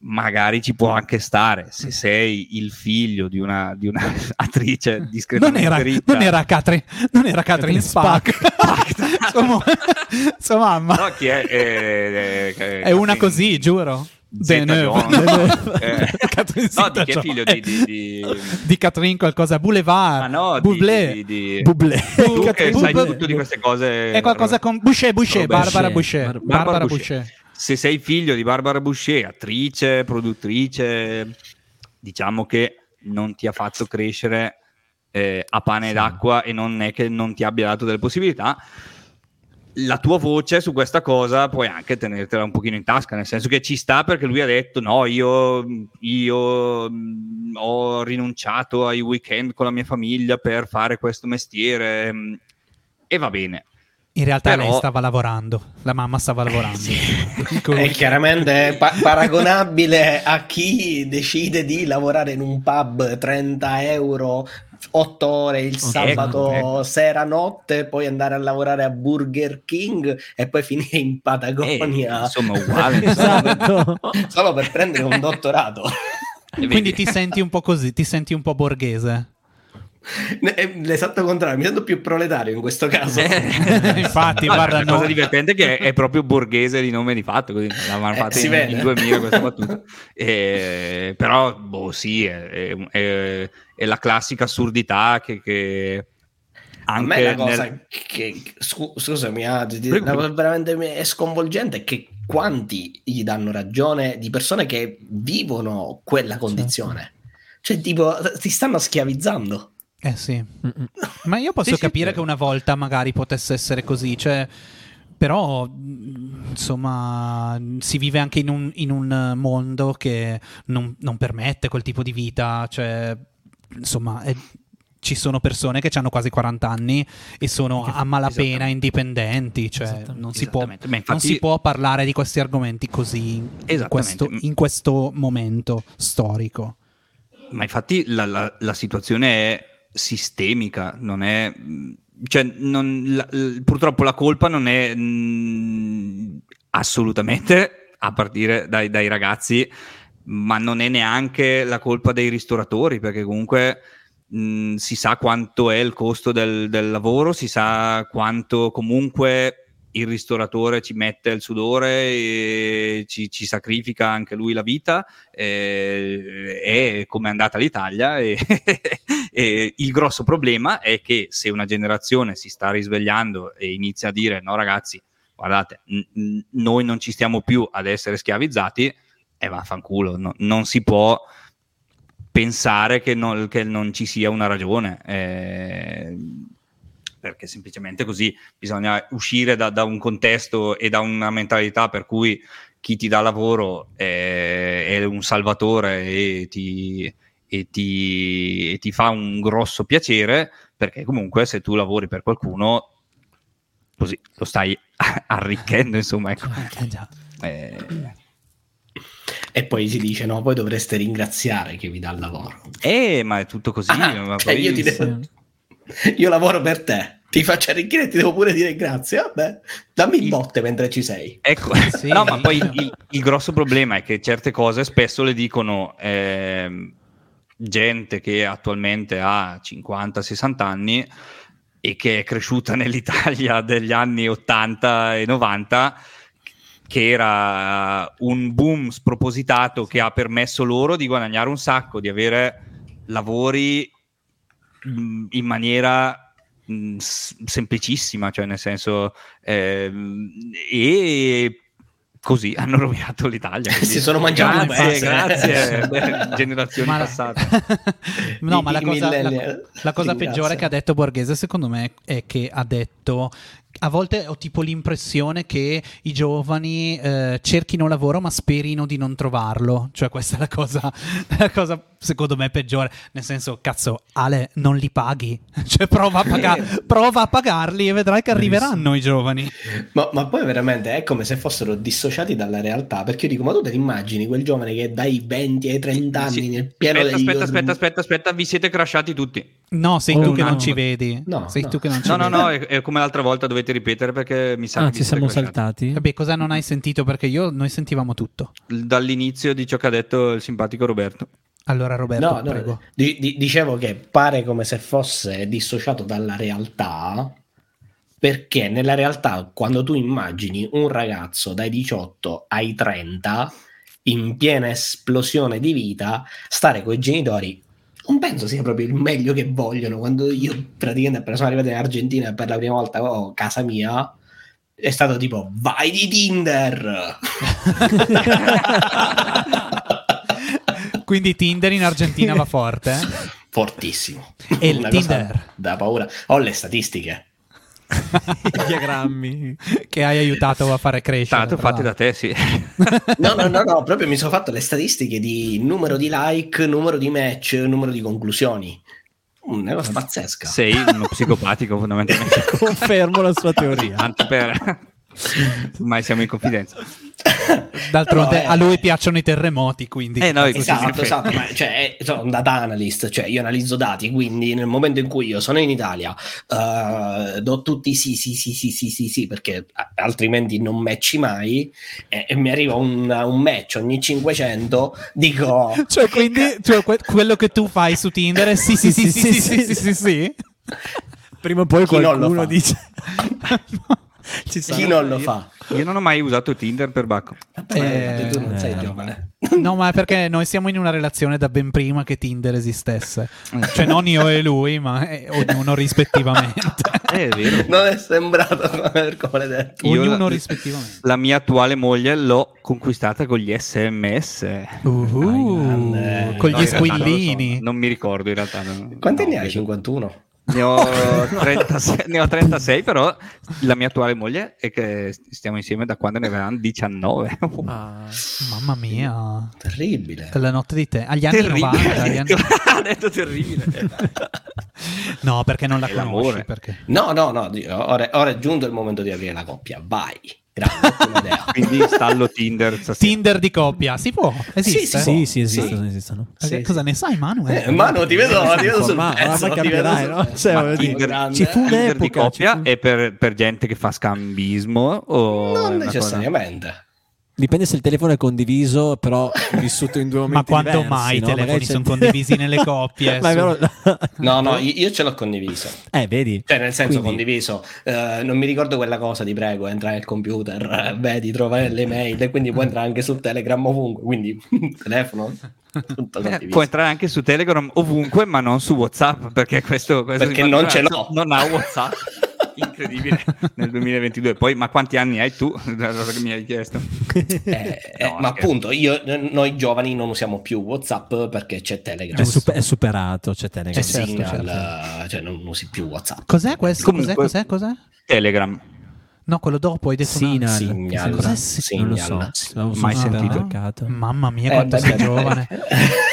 Speaker 2: magari ci può anche stare. Se sei il figlio di una, di una attrice
Speaker 1: Non
Speaker 2: discretamente
Speaker 1: era,
Speaker 2: ricca,
Speaker 1: non era Catherine, non era Catherine Spack. sua, sua mamma.
Speaker 2: no, chi è? Eh, eh,
Speaker 1: È una così, giuro.
Speaker 2: Zeta-Jones.
Speaker 1: Deneuve.
Speaker 2: Eh, no, di
Speaker 1: Zeta-Jones.
Speaker 2: figlio di, di, di...
Speaker 1: Di Catherine qualcosa, Boulevard,
Speaker 2: Ah, no, di-
Speaker 1: Bublé.
Speaker 2: di, di, di-
Speaker 3: Bublé.
Speaker 2: Tu che
Speaker 1: Catherine
Speaker 2: sai
Speaker 1: Bublé.
Speaker 2: tutto di queste cose.
Speaker 1: È qualcosa con Boucher, Boucher,
Speaker 2: Robert
Speaker 1: Barbara
Speaker 3: Boucher.
Speaker 1: Boucher.
Speaker 3: Barbara
Speaker 1: Barbara
Speaker 2: Boucher.
Speaker 1: Boucher.
Speaker 2: Se sei figlio di Barbara Boucher, attrice, produttrice, diciamo che non ti ha fatto crescere eh, a pane ed acqua e non è che non ti abbia dato delle possibilità. La tua voce su questa cosa puoi anche tenertela un pochino in tasca, nel senso che ci sta perché lui ha detto: No, io, io mh, ho rinunciato ai weekend con la mia famiglia per fare questo mestiere mh, e va bene.
Speaker 1: In realtà
Speaker 2: Però-
Speaker 1: lei stava lavorando, la mamma stava lavorando. Ecco.
Speaker 4: È chiaramente pa- paragonabile a chi decide di lavorare in un pub 30 euro 8 ore il sabato
Speaker 2: ecco.
Speaker 4: sera notte, poi andare a lavorare a Burger King e poi finire in
Speaker 2: Eh,
Speaker 4: Patagonia
Speaker 2: insomma, uguale.
Speaker 3: Esatto.
Speaker 4: solo per prendere un dottorato.
Speaker 1: Quindi ti senti un po' così, ti senti un po' borghese.
Speaker 4: È l'esatto contrario, mi sento più proletario in questo caso.
Speaker 2: Eh.
Speaker 1: Infatti, guarda,
Speaker 2: la cosa
Speaker 1: no.
Speaker 2: divertente è che è proprio borghese di nome di fatto, così l'avevano
Speaker 4: Eh,
Speaker 2: fatta
Speaker 4: si
Speaker 2: in,
Speaker 4: vede.
Speaker 2: in 2000 questa battuta. Eh, però, boh, sì, è, è- è la classica assurdità che, che
Speaker 4: A
Speaker 2: anche
Speaker 4: me la cosa
Speaker 2: nel-
Speaker 4: che, scu- scusami, ah, la cosa veramente è sconvolgente è che quanti gli danno ragione di persone che vivono quella condizione. Cioè, tipo, ti stanno schiavizzando.
Speaker 1: Eh sì.
Speaker 3: Mm-mm.
Speaker 1: Ma io posso capire che una volta magari potesse essere così, cioè, però insomma si vive anche in un, in un mondo che non, non permette quel tipo di vita, cioè insomma è- ci sono persone che hanno quasi 40 anni e sono a malapena indipendenti, cioè non si, può.
Speaker 2: Ma
Speaker 1: non
Speaker 2: infatti-
Speaker 1: si può parlare di questi argomenti così in questo, in questo momento storico.
Speaker 2: Ma infatti la, la- la situazione è sistemica, non è... Cioè, non- la- purtroppo la colpa non è mh, assolutamente, a partire dai, dai ragazzi, ma non è neanche la colpa dei ristoratori, perché comunque mh, si sa quanto è il costo del, del lavoro, si sa quanto comunque il ristoratore ci mette il sudore ci, ci sacrifica anche lui la vita eh, e come è andata l'Italia e, e il grosso problema è che se una generazione si sta risvegliando e inizia a dire no ragazzi guardate n- noi non ci stiamo più ad essere schiavizzati e vaffanculo no- non si può pensare che non, che non ci sia una ragione eh, perché semplicemente così bisogna uscire da, da un contesto e da una mentalità per cui chi ti dà lavoro è, è un salvatore e ti, e, ti, e ti fa un grosso piacere, perché comunque se tu lavori per qualcuno, così lo stai arricchendo, insomma. Ecco.
Speaker 1: Eh.
Speaker 2: Eh,
Speaker 4: E poi si dice: no, poi dovreste ringraziare chi vi dà il lavoro.
Speaker 2: eh, ma è tutto così.
Speaker 4: Ah,
Speaker 2: ma
Speaker 4: cioè,
Speaker 2: poi-
Speaker 4: io, ti devo- io lavoro per te. Ti faccio arricchire e ti devo pure dire grazie. Vabbè, dammi
Speaker 2: Il-
Speaker 4: botte mentre ci sei.
Speaker 2: Ecco,
Speaker 1: Sì.
Speaker 2: no, ma poi il, il grosso problema è che certe cose spesso le dicono ehm, gente che attualmente ha 50-60 anni e che è cresciuta nell'Italia degli anni 80 e 90 che era un boom spropositato che ha permesso loro di guadagnare un sacco, di avere lavori in maniera mh, semplicissima, cioè nel senso ehm, e così hanno rovinato l'Italia. quindi
Speaker 4: Si sono mangiati
Speaker 2: grazie,
Speaker 4: pezzo.
Speaker 2: grazie, beh, generazioni
Speaker 1: Ma-
Speaker 2: passate.
Speaker 1: no, ma la cosa, la, la cosa peggiore che ha detto Borghese, secondo me, è che ha detto. A volte ho tipo l'impressione che i giovani eh, cerchino lavoro ma sperino di non trovarlo. Cioè, questa è la cosa, la cosa secondo me peggiore. Nel senso, cazzo, Ale, non li paghi. Cioè, prova a, paga- prova a pagarli e vedrai che arriveranno i giovani.
Speaker 4: Ma, ma poi veramente è come se fossero dissociati dalla realtà. Perché io dico, ma tu te li immagini quel giovane che dai 20 ai 30 anni
Speaker 2: Sì.
Speaker 4: nel pieno
Speaker 2: aspetta,
Speaker 4: degli
Speaker 2: aspetta, aspetta, aspetta, aspetta, vi siete crashati tutti.
Speaker 1: No, sei tu che
Speaker 3: no.
Speaker 1: non ci vedi.
Speaker 4: No,
Speaker 1: sei
Speaker 4: no.
Speaker 1: tu che non ci
Speaker 2: No, no,
Speaker 1: vedi.
Speaker 2: no, è, è come l'altra volta dovete ripetere perché mi sa
Speaker 3: Ah,
Speaker 2: che
Speaker 3: ci siamo saltati?
Speaker 1: Vabbè, cosa non hai sentito? Perché io, noi sentivamo tutto.
Speaker 2: Dall'inizio di ciò che ha detto il simpatico Roberto.
Speaker 1: Allora, Roberto,
Speaker 4: No, no,
Speaker 1: prego.
Speaker 4: di- di- dicevo che pare come se fosse dissociato dalla realtà. Perché nella realtà, quando tu immagini un ragazzo dai 18 ai 30 in piena esplosione di vita, stare con i genitori non penso sia proprio il meglio che vogliono. Quando io praticamente appena sono arrivato in Argentina per la prima volta oh, casa mia, è stato tipo vai di Tinder.
Speaker 1: Quindi Tinder in Argentina va forte. eh?
Speaker 4: Fortissimo.
Speaker 1: E il Tinder.
Speaker 4: Da paura. Ho le statistiche.
Speaker 3: I diagrammi.
Speaker 1: che hai aiutato a fare crescere.
Speaker 2: Stato
Speaker 1: tra
Speaker 2: fatti da te, sì.
Speaker 4: No, no, no, no, proprio mi sono fatto le statistiche di numero di like, numero di match, numero di conclusioni. Una cosa pazzesca.
Speaker 2: Sei uno psicopatico fondamentalmente.
Speaker 3: Confermo la sua teoria.
Speaker 2: Tanto per... Mai siamo in confidenza.
Speaker 1: D'altronde
Speaker 4: No, eh.
Speaker 1: a lui piacciono i terremoti, quindi...
Speaker 2: Eh, no,
Speaker 4: Esatto, esatto, ma cioè, eh, sono un data analyst, cioè io analizzo dati, quindi nel momento in cui io sono in Italia eh, do tutti sì, sì, sì, sì, sì, sì, sì, perché altrimenti non matchi mai e, e mi arriva un, un match ogni 500, dico...
Speaker 1: Cioè, quindi cioè, que- quello che tu fai su Tinder è sì, sì, sì, sì, sì, sì, sì, sì, sì.
Speaker 3: Prima o poi
Speaker 4: Chi
Speaker 3: qualcuno dice... Ci
Speaker 4: Chi non lo fa?
Speaker 2: Io non ho mai usato Tinder per Bacco.
Speaker 4: Vabbè, tu non sei
Speaker 3: eh,
Speaker 4: giovane.
Speaker 1: No, ma è perché noi siamo in una relazione da ben prima che Tinder esistesse. Cioè, non io e lui, ma eh, ognuno rispettivamente.
Speaker 2: Eh, è vero.
Speaker 4: Non è sembrato come, detto.
Speaker 2: Io
Speaker 1: ognuno
Speaker 2: la-
Speaker 1: rispettivamente.
Speaker 2: La mia attuale moglie l'ho conquistata con gli sms.
Speaker 1: Uh,
Speaker 4: grande.
Speaker 1: con
Speaker 2: No,
Speaker 1: gli
Speaker 2: in realtà non so,
Speaker 1: squillini.
Speaker 2: non mi ricordo in realtà. non-
Speaker 4: Quanti
Speaker 2: no,
Speaker 4: ne hai?
Speaker 2: vedo.
Speaker 4: 51?
Speaker 2: Ne ho, 36, ne ho 36, però la mia attuale moglie è che stiamo insieme da quando ne avevamo 19.
Speaker 3: Ah.
Speaker 1: Mamma mia.
Speaker 4: Terribile.
Speaker 1: La notte di te. Agli anni 90. agli anni-
Speaker 2: ha detto terribile.
Speaker 1: No, perché non la
Speaker 2: È
Speaker 1: conosci. Perché...
Speaker 4: No, no, no, ora è giunto il momento di aprire la coppia. Vai. Grande.
Speaker 2: Quindi installo Tinder stasera.
Speaker 1: Tinder di coppia, si può? Esiste?
Speaker 4: Sì,
Speaker 3: Sì, sì, esistono,
Speaker 4: Sì.
Speaker 3: esistono.
Speaker 1: Eh,
Speaker 4: Sì,
Speaker 1: Cosa
Speaker 4: sì.
Speaker 1: ne sai, Manu?
Speaker 4: Eh, Manu, ti vedo, ti vedo sul
Speaker 3: Informato,
Speaker 4: pezzo.
Speaker 3: ma
Speaker 4: ti vedo
Speaker 3: cambierai,
Speaker 4: sul
Speaker 3: no? Cioè,
Speaker 2: Ma Tinder,
Speaker 3: ci fu
Speaker 2: Tinder di coppia
Speaker 3: fu-
Speaker 2: è per, per gente che fa scambismo o
Speaker 4: Non necessariamente.
Speaker 3: Dipende se il telefono è condiviso, però vissuto in due momenti
Speaker 1: Ma quando
Speaker 3: diversi,
Speaker 1: mai i
Speaker 3: no?
Speaker 1: telefoni
Speaker 3: Magari
Speaker 1: sono
Speaker 3: c'è-
Speaker 1: condivisi nelle coppie?
Speaker 3: Ma è
Speaker 1: su?
Speaker 3: vero-
Speaker 4: No, no, io, ce l'ho condiviso.
Speaker 3: Eh, vedi?
Speaker 4: Cioè, nel senso
Speaker 3: Quindi-
Speaker 4: condiviso. Eh, non mi ricordo quella cosa, ti prego, entra nel computer, eh, vedi, trova le mail e quindi puoi entrare anche su Telegram ovunque. Quindi, telefono,
Speaker 2: Eh, può entrare anche su Telegram ovunque, ma non su WhatsApp perché questo, questo
Speaker 4: Perché non ce l'ho.
Speaker 2: Non ha WhatsApp. Incredibile nel 2022. Poi, ma quanti anni hai tu? La cosa che mi hai chiesto.
Speaker 4: Eh, eh,
Speaker 2: No,
Speaker 4: ma
Speaker 2: scherzo.
Speaker 4: appunto, io, noi giovani non usiamo più WhatsApp perché c'è Telegram.
Speaker 3: È, super- è superato, c'è
Speaker 4: C'è
Speaker 3: Telegram.
Speaker 1: certo,
Speaker 4: Signal,
Speaker 1: certo.
Speaker 4: eh, cioè non usi più WhatsApp.
Speaker 1: Cos'è questo?
Speaker 2: Comunque-
Speaker 1: Cos'è? Cos'è? Cos'è?
Speaker 2: Telegram.
Speaker 1: No, quello dopo hai detto
Speaker 3: Signal.
Speaker 4: Signal.
Speaker 1: Cos'è
Speaker 3: Sì, non lo so.
Speaker 4: Signal.
Speaker 2: Mai
Speaker 3: sentito.
Speaker 1: Mamma mia,
Speaker 4: Eh,
Speaker 1: quanto
Speaker 4: beh,
Speaker 1: sei giovane.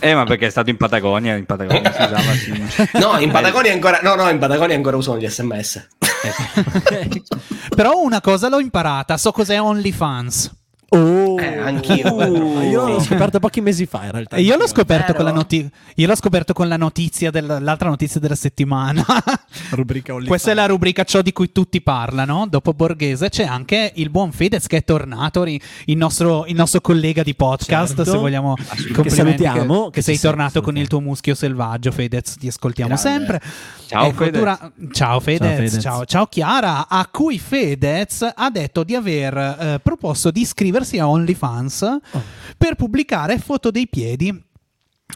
Speaker 2: Eh, ma perché è stato in Patagonia? In Patagonia si usava sì.
Speaker 4: No, in Patagonia ancora, no, no, in Patagonia ancora usano gli sms.
Speaker 1: Però una cosa l'ho imparata, so cos'è OnlyFans.
Speaker 3: Oh,
Speaker 4: Eh, anch'io,
Speaker 3: Uh,
Speaker 4: però.
Speaker 3: io l'ho scoperto pochi mesi fa in realtà.
Speaker 1: Io l'ho scoperto, con la, noti- io l'ho scoperto con la notizia del- l'altra notizia della settimana.
Speaker 3: rubrica.
Speaker 1: Questa è la rubrica ciò di cui tutti parlano. Dopo Borghese c'è anche il buon Fedez che è tornato, ri- il nostro, il nostro collega di podcast.
Speaker 3: Certo.
Speaker 1: Se vogliamo,
Speaker 3: Che salutiamo,
Speaker 1: Che,
Speaker 3: che
Speaker 1: sei tornato con il tuo muschio selvaggio, Fedez. Ti ascoltiamo
Speaker 4: Grande.
Speaker 1: sempre.
Speaker 2: Ciao,
Speaker 1: Ecco,
Speaker 2: Fedez.
Speaker 1: dura- ciao Fedez.
Speaker 3: Ciao, Fedez.
Speaker 1: Ciao, ciao Chiara. A cui Fedez ha detto di aver eh, proposto di iscriversi a OnlyFans
Speaker 3: Oh.
Speaker 1: per pubblicare foto dei piedi.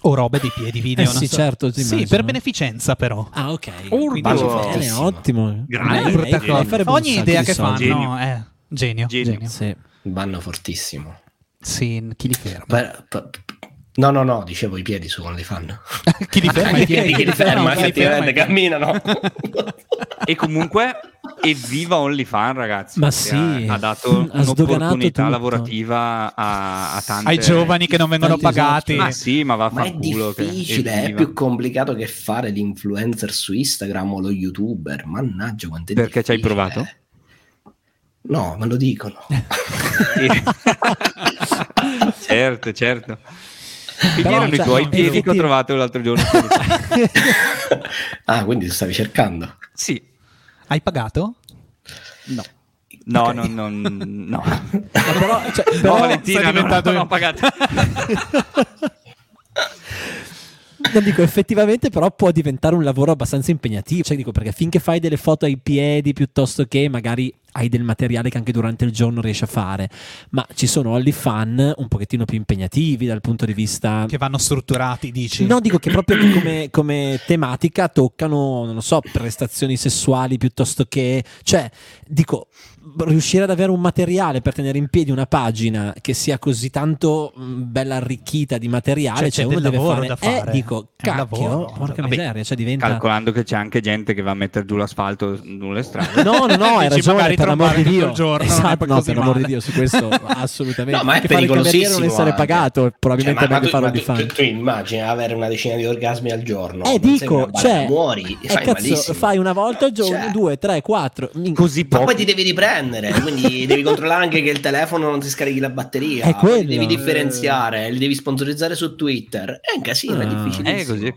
Speaker 1: O robe dei piedi video.
Speaker 3: Eh sì,
Speaker 1: so.
Speaker 3: certo,
Speaker 1: Sì,
Speaker 3: immagino.
Speaker 1: per beneficenza, però.
Speaker 3: Ah, ok.
Speaker 4: Bacio
Speaker 3: bene, ottimo.
Speaker 2: Grande,
Speaker 3: un
Speaker 1: Ogni idea che
Speaker 3: soldi.
Speaker 1: fanno
Speaker 2: Genio.
Speaker 1: è genio.
Speaker 2: Genio.
Speaker 1: genio.
Speaker 3: Sì.
Speaker 4: Vanno fortissimo.
Speaker 1: Sì, chi li ferma?
Speaker 4: Per- per- No, no, no, dicevo i piedi su OnlyFans.
Speaker 1: chi li ferma?
Speaker 4: I piedi li
Speaker 1: chi li ferma,
Speaker 4: effettivamente
Speaker 1: piedi.
Speaker 4: camminano.
Speaker 2: E comunque, evviva OnlyFans, ragazzi.
Speaker 3: Ma sì.
Speaker 2: ha, ha dato
Speaker 3: Ha
Speaker 2: un'opportunità
Speaker 3: tutto.
Speaker 2: lavorativa a, a tante
Speaker 1: Ai giovani che non vengono
Speaker 3: Tanti
Speaker 1: pagati.
Speaker 2: Ma sì, ma va a
Speaker 4: Ma è
Speaker 2: fanculo che
Speaker 4: difficile, è più complicato che fare l'influencer su Instagram o lo youtuber. Mannaggia, quanto è
Speaker 2: Perché ci hai
Speaker 4: difficile.
Speaker 2: provato?
Speaker 4: No, me lo dicono.
Speaker 2: certo, certo. Quindi
Speaker 3: Però,
Speaker 2: erano
Speaker 3: cioè,
Speaker 2: i tuoi
Speaker 3: no,
Speaker 2: piedi che ho trovato l'altro giorno.
Speaker 4: ah, quindi tu stavi cercando.
Speaker 2: sì.
Speaker 1: Hai pagato?
Speaker 2: No. No,
Speaker 1: Ok.
Speaker 2: no, no, no.
Speaker 3: Però, cioè,
Speaker 2: No,
Speaker 3: però-
Speaker 2: Valentina,
Speaker 1: sei diventato-
Speaker 2: non ho pagato.
Speaker 3: Non dico effettivamente, però può diventare un lavoro abbastanza impegnativo. Cioè, dico perché finché fai delle foto ai piedi piuttosto che magari hai del materiale che anche durante il giorno riesci a fare, ma ci sono OnlyFan un pochettino più impegnativi dal punto di vista.
Speaker 1: Che vanno strutturati, dici?
Speaker 3: No, dico che proprio come, come tematica toccano, non lo so, prestazioni sessuali piuttosto che. Cioè, dico, riuscire ad avere un materiale per tenere in piedi una pagina che sia così tanto mh, bella arricchita di materiale,
Speaker 1: Cioè, c'è
Speaker 3: uno deve fare.
Speaker 1: da fare.
Speaker 3: Eh, dico, cacchio,
Speaker 1: lavoro.
Speaker 3: porca
Speaker 2: Vabbè,
Speaker 3: miseria, cioè diventa.
Speaker 2: Calcolando che c'è anche gente che va a mettere giù l'asfalto sulle strade.
Speaker 3: No, no, no, hai ragione,
Speaker 1: magari
Speaker 3: per l'amor di Dio.
Speaker 1: giorno,
Speaker 3: esatto, no, per l'amor di. Dio, su questo assolutamente.
Speaker 4: No, ma è
Speaker 3: Anche cameriere non
Speaker 4: pericolosissimo
Speaker 3: essere
Speaker 4: anche.
Speaker 3: pagato, probabilmente
Speaker 4: Cioè, ma,
Speaker 3: meglio
Speaker 4: ma
Speaker 3: farlo di
Speaker 4: ma tu,
Speaker 3: fan.
Speaker 4: tu, tu immagini avere una decina di orgasmi al giorno.
Speaker 3: Eh, dico, cioè,
Speaker 4: muori,
Speaker 3: eh,
Speaker 4: fai malissimo.
Speaker 3: fai una volta al giorno,
Speaker 4: Cioè.
Speaker 3: due, tre, quattro.
Speaker 2: Così
Speaker 4: Ma
Speaker 2: poco.
Speaker 4: poi ti devi riprendere, quindi devi controllare anche che il telefono non ti scarichi la batteria.
Speaker 3: È quello.
Speaker 4: Li devi differenziare, li devi sponsorizzare su Twitter. È un casino, è
Speaker 3: Ah.
Speaker 2: è così.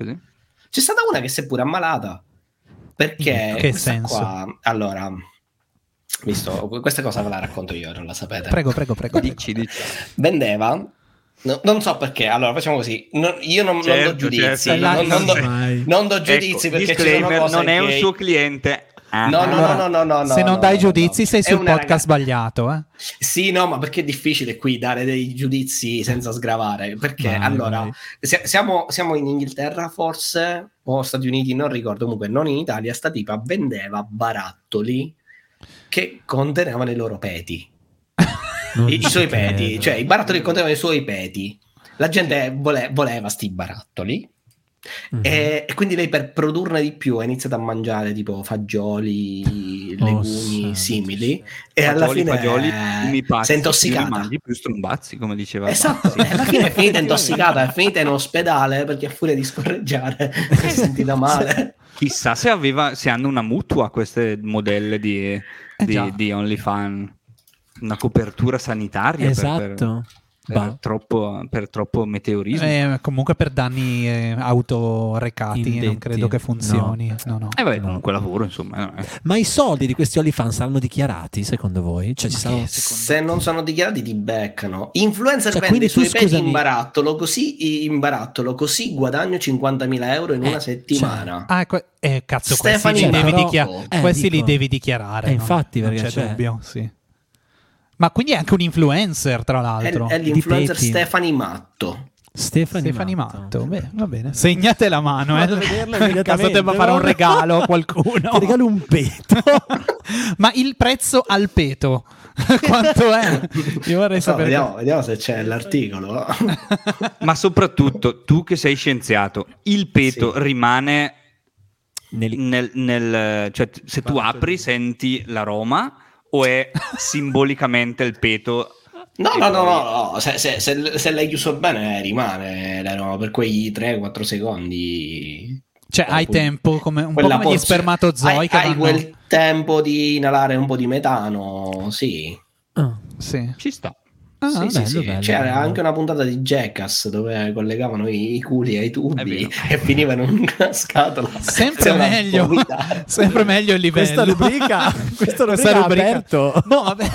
Speaker 4: C'è stata una che si è pure ammalata. Perché
Speaker 1: Che senso?
Speaker 4: qua- allora, visto, questa cosa ve la racconto io, non la sapete.
Speaker 1: Prego, prego, prego.
Speaker 2: Dici, dici.
Speaker 4: Vendeva. no- non so perché, allora facciamo così. no- io non, non
Speaker 2: Certo,
Speaker 4: do giudizi,
Speaker 2: certo.
Speaker 4: non, non do, non do giudizi
Speaker 2: Ecco,
Speaker 4: perché ci sono
Speaker 2: disclaimer,
Speaker 4: cose
Speaker 2: non è un
Speaker 4: che-
Speaker 2: suo cliente. Ah.
Speaker 4: No, no,
Speaker 1: Allora,
Speaker 4: no, no, no, no,
Speaker 1: Se non
Speaker 4: no,
Speaker 1: dai
Speaker 4: no,
Speaker 1: giudizi
Speaker 4: no.
Speaker 1: sei sul podcast
Speaker 4: ragazza-
Speaker 1: sbagliato, eh?
Speaker 4: Sì, no, ma perché è difficile qui dare dei giudizi senza sgravare? Perché
Speaker 3: Vai,
Speaker 4: allora
Speaker 3: vai.
Speaker 4: si- siamo, siamo in Inghilterra forse o Stati Uniti, non ricordo, comunque non in Italia, sta tipa vendeva barattoli che contenevano i loro peti, i, i suoi
Speaker 3: credo.
Speaker 4: peti, cioè i barattoli che contenevano i suoi peti. La gente vole- voleva sti barattoli
Speaker 3: Mhm.
Speaker 4: e, e quindi lei per produrne di più ha iniziato a mangiare tipo fagioli,
Speaker 3: Oh,
Speaker 4: legumi simili e alla fine
Speaker 2: fagioli,
Speaker 4: eh,
Speaker 2: mi pazzi,
Speaker 4: si è intossicata.
Speaker 2: mangi, più strombazzi, come diceva.
Speaker 4: Esatto, e alla fine è finita intossicata, è finita in ospedale perché a furia di scorreggiare si è sentita male.
Speaker 2: Chissà se, aveva, se hanno una mutua queste modelle di, di,
Speaker 1: già.
Speaker 2: di OnlyFans. Una copertura sanitaria per- per,
Speaker 3: Esatto.
Speaker 2: Per troppo, per troppo meteorismo.
Speaker 1: Eh, comunque per danni eh, autorecati non
Speaker 3: Indetti.
Speaker 1: credo che funzioni. No, no.
Speaker 2: E vabbè, comunque lavoro, insomma. eh.
Speaker 3: Ma i soldi di questi OnlyFans saranno dichiarati secondo voi? Cioè, ci saranno.
Speaker 4: Se non sono dichiarati ti beccano. Influencer
Speaker 3: Cioè,
Speaker 4: vende
Speaker 3: quindi
Speaker 4: i suoi
Speaker 3: scusami-
Speaker 4: in barattolo, così in barattolo, così guadagno 50.000 euro in
Speaker 3: Eh,
Speaker 4: una settimana.
Speaker 1: Ah, que- eh, cazzo,
Speaker 4: Stefani
Speaker 1: questi, li devi,
Speaker 3: però-
Speaker 1: dichia-
Speaker 3: eh,
Speaker 1: questi li
Speaker 3: dico-
Speaker 1: devi dichiarare.
Speaker 3: Eh,
Speaker 1: no?
Speaker 3: infatti,
Speaker 1: non
Speaker 3: perché
Speaker 1: c'è
Speaker 3: cioè-
Speaker 1: dubbio, sì. Ma quindi è anche un influencer, tra
Speaker 4: È,
Speaker 1: l'altro.
Speaker 4: è l'influencer
Speaker 3: peti.
Speaker 4: Stefani Matto.
Speaker 3: Stefani,
Speaker 1: Stefani
Speaker 3: Matto.
Speaker 1: Matto, Beh, va bene. Segnate la mano, eh.
Speaker 3: Vado
Speaker 1: In caso debba fare un regalo a qualcuno.
Speaker 3: Ti regalo un peto.
Speaker 1: Ma il prezzo al peto quanto è? Io vorrei
Speaker 4: So,
Speaker 1: sapere.
Speaker 4: vediamo, vediamo se c'è l'articolo.
Speaker 2: Ma soprattutto, tu che sei scienziato, il peto
Speaker 4: Sì.
Speaker 2: rimane
Speaker 3: Nel-
Speaker 2: nel, nel- cioè se tu apri senti l'aroma o è simbolicamente il peto
Speaker 4: No, no, no,
Speaker 2: poi-
Speaker 4: no, no, Se, se, se, se l'hai chiuso bene rimane l'aroma per quei 3-4 secondi.
Speaker 1: Cioè, hai tempo come un po' come gli spermatozoi
Speaker 4: Hai,
Speaker 1: che
Speaker 4: hai
Speaker 1: vanno-
Speaker 4: quel tempo di inalare un po' di metano, sì.
Speaker 3: Ah.
Speaker 1: Sì.
Speaker 2: ci sta
Speaker 3: Ah,
Speaker 4: sì,
Speaker 3: bello,
Speaker 4: sì.
Speaker 3: bello,
Speaker 4: C'era
Speaker 3: bello.
Speaker 4: anche una puntata di Jackass dove collegavano i, i culi ai tubi e finivano in una scatola.
Speaker 1: Sempre meglio, sempre meglio il livello.
Speaker 3: Questa rubrica, questa rubrica,
Speaker 1: Questa rubrica-
Speaker 3: aperto.
Speaker 1: No, vabbè.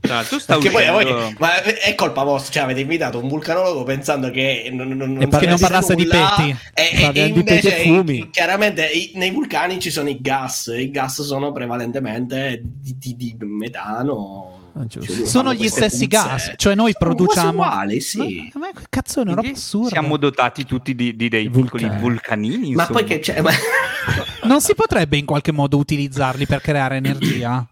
Speaker 2: Tra l'altro sta
Speaker 4: Perché poi voi, ma è colpa vostra, cioè avete invitato un vulcanologo pensando che non, non, non,
Speaker 3: E
Speaker 1: che non parlasse di
Speaker 4: nulla,
Speaker 1: peti.
Speaker 4: E, e-
Speaker 3: Parliamo
Speaker 4: e
Speaker 3: di peti
Speaker 4: invece
Speaker 3: e fumi.
Speaker 4: chiaramente i- nei vulcani ci sono i gas, i gas sono prevalentemente di, di- di metano.
Speaker 3: Ah.
Speaker 4: Cioè,
Speaker 1: Sono gli stessi gas, cioè noi
Speaker 4: Sono
Speaker 1: produciamo...
Speaker 4: quasi uguali, sì.
Speaker 1: Ma, ma cazzo è una roba assurda.
Speaker 2: Siamo dotati tutti di, di dei piccoli vulcanini.
Speaker 4: Ma poi che c'è? Ma...
Speaker 1: Non si potrebbe in qualche modo utilizzarli per creare energia?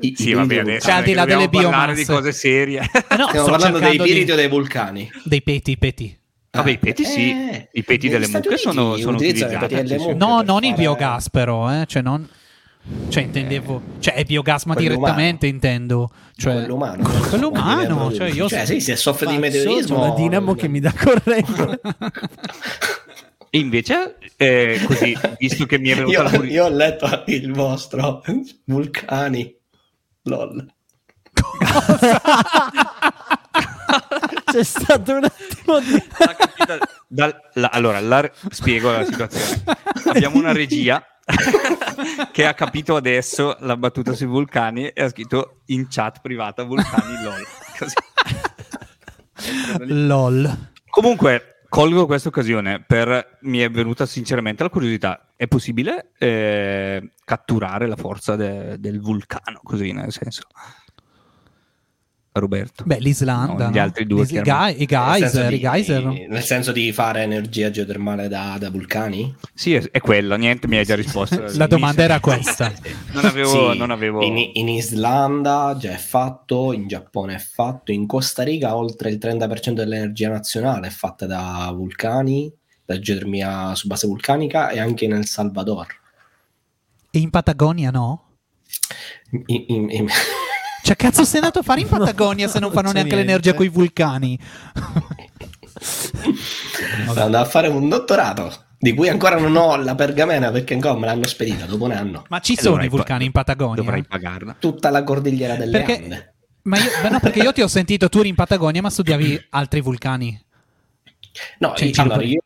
Speaker 4: I-
Speaker 2: Sì, vabbè,
Speaker 4: piriti
Speaker 2: adesso
Speaker 1: Cioè, al di là delle
Speaker 2: parlare di
Speaker 1: biomasse.
Speaker 2: cose serie.
Speaker 1: Eh no,
Speaker 4: Stiamo parlando dei
Speaker 1: cercando di-
Speaker 4: o dei vulcani?
Speaker 1: Dei peti, i peti.
Speaker 2: Vabbè, i peti sì.
Speaker 4: Eh,
Speaker 2: I peti delle
Speaker 4: Stati
Speaker 2: mucche sono, sono utilizzati. sì, sì.
Speaker 1: No, non il
Speaker 4: fare-
Speaker 1: biogas però, eh? Cioè non... Cioè intendevo... Cioè è biogas ma
Speaker 4: Quello
Speaker 1: direttamente intendo. Cioè...
Speaker 4: quello umano.
Speaker 1: Quello umano, cioè io...
Speaker 4: Cioè, sì, se soffre di meteorismo.
Speaker 3: c'ho la dinamo che mi dà corrente.
Speaker 2: Invece, eh, così, visto che mi è venuto
Speaker 4: Io,
Speaker 2: la curi-
Speaker 4: io ho letto il vostro vulcani. LOL.
Speaker 3: C'è stato un attimo di...
Speaker 2: capita dal- la- allora, la- spiego la situazione. Abbiamo una regia che ha capito adesso la battuta sui vulcani e ha scritto in chat privata vulcani lol.
Speaker 1: LOL.
Speaker 2: Comunque, colgo questa occasione per mi è venuta sinceramente la curiosità. È possibile eh, catturare la forza de- del vulcano, così nel senso. Roberto.
Speaker 1: Beh, l'Islanda.
Speaker 2: No, gli altri due,
Speaker 1: L'Is- i
Speaker 2: chiaramente.
Speaker 1: Ga- I
Speaker 4: Nel senso
Speaker 1: geyser,
Speaker 4: di-
Speaker 1: i geyser.
Speaker 4: Nel senso di fare energia geotermale da, da vulcani?
Speaker 2: Sì, è, è quello, niente, mi hai già risposto.
Speaker 1: La domanda era questa.
Speaker 2: Non avevo...
Speaker 4: Sì,
Speaker 2: non avevo...
Speaker 4: In, in Islanda già è fatto, in Giappone è fatto, in Costa Rica oltre il 30% dell'energia nazionale è fatta da vulcani, da geotermia su base vulcanica e anche in El Salvador.
Speaker 1: E in Patagonia no?
Speaker 4: In- in- in-
Speaker 1: Cioè, cazzo sei andato a fare in
Speaker 3: No,
Speaker 1: Patagonia se non fanno neanche
Speaker 3: niente.
Speaker 1: l'energia con i vulcani?
Speaker 4: Sono andato a fare un dottorato di cui ancora non ho la pergamena perché ancora me l'hanno spedita dopo un anno.
Speaker 1: Ma ci
Speaker 2: E
Speaker 1: sono
Speaker 2: dovrai
Speaker 1: i vulcani
Speaker 2: pa-
Speaker 1: in Patagonia?
Speaker 2: Dovrei pagarla.
Speaker 4: Tutta la cordigliera delle
Speaker 1: Perché-
Speaker 4: Ande.
Speaker 1: Ma io, beh, no, perché io ti ho sentito, tu eri in Patagonia, ma studiavi altri vulcani.
Speaker 4: No,
Speaker 1: Cioè, in
Speaker 4: io- allora,
Speaker 1: per-
Speaker 4: io,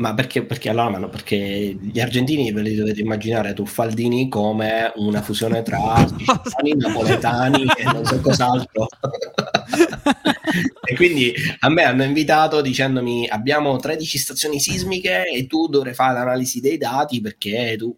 Speaker 4: ma perché, perché allora, no, perché gli argentini ve li dovete immaginare Tuffaldini come una fusione tra siciliani, napoletani e non so cos'altro. e quindi a me hanno invitato dicendomi abbiamo 13 stazioni sismiche e tu dovrai fare l'analisi dei dati perché tu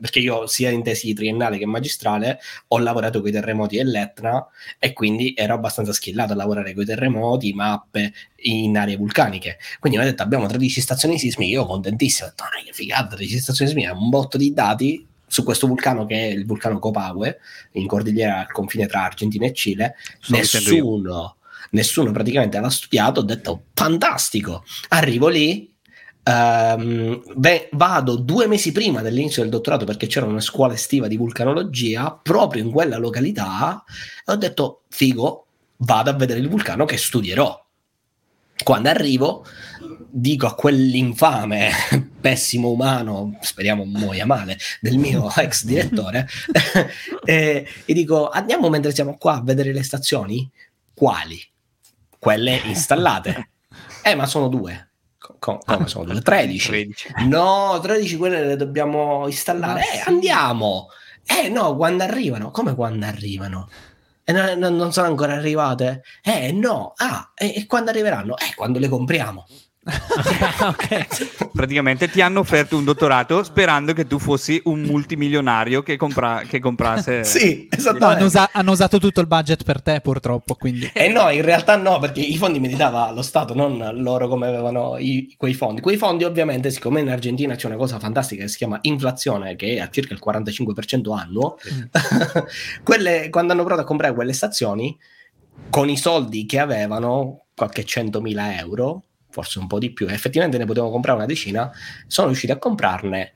Speaker 4: perché io sia in tesi triennale che magistrale ho lavorato con i terremoti dell'Etna e quindi ero abbastanza schillato a lavorare con i terremoti, mappe in aree vulcaniche. Quindi mi ha detto abbiamo 13 stazioni sismiche, io contentissimo, ho detto "Dai, che figata, 13 stazioni sismiche, un botto di dati su questo vulcano che è il vulcano Copahue, in cordigliera al confine tra Argentina e Cile,
Speaker 2: io.
Speaker 4: nessuno, nessuno praticamente l'ha studiato, ho detto fantastico, arrivo lì, ehm, beh, vado due mesi prima dell'inizio del dottorato perché c'era una scuola estiva di vulcanologia proprio in quella località e ho detto figo, vado a vedere il vulcano che studierò. Quando arrivo, dico a quell'infame, pessimo umano, speriamo muoia male, del mio ex direttore, e, e dico andiamo mentre siamo qua a vedere le stazioni? Quali? Quelle installate. Eh, ma sono due. Co- co- come sono due? 13.
Speaker 2: 13.
Speaker 4: No, 13 quelle le dobbiamo installare.
Speaker 1: Ma
Speaker 4: Eh, andiamo. Eh, no, quando arrivano. Come quando arrivano? E non, non- non sono ancora arrivate? Eh, no. Ah, e, e quando arriveranno? Eh, quando le compriamo.
Speaker 3: ok.
Speaker 2: Praticamente ti hanno offerto un dottorato sperando che tu fossi un multimilionario che, compra- che comprasse...
Speaker 4: Sì, esattamente.
Speaker 1: hanno, usa- hanno usato tutto il budget per te, purtroppo. Quindi.
Speaker 4: E no, in realtà no, perché i fondi me li dava lo Stato, non loro come avevano i- quei fondi. Quei fondi, ovviamente, siccome in Argentina c'è una cosa fantastica che si chiama inflazione, che è a circa il 45% annuo, quelle, quando hanno provato a comprare quelle stazioni, con i soldi che avevano, qualche 100.000 euro, forse un po' di più, effettivamente ne potevano comprare una decina, sono riusciti a comprarne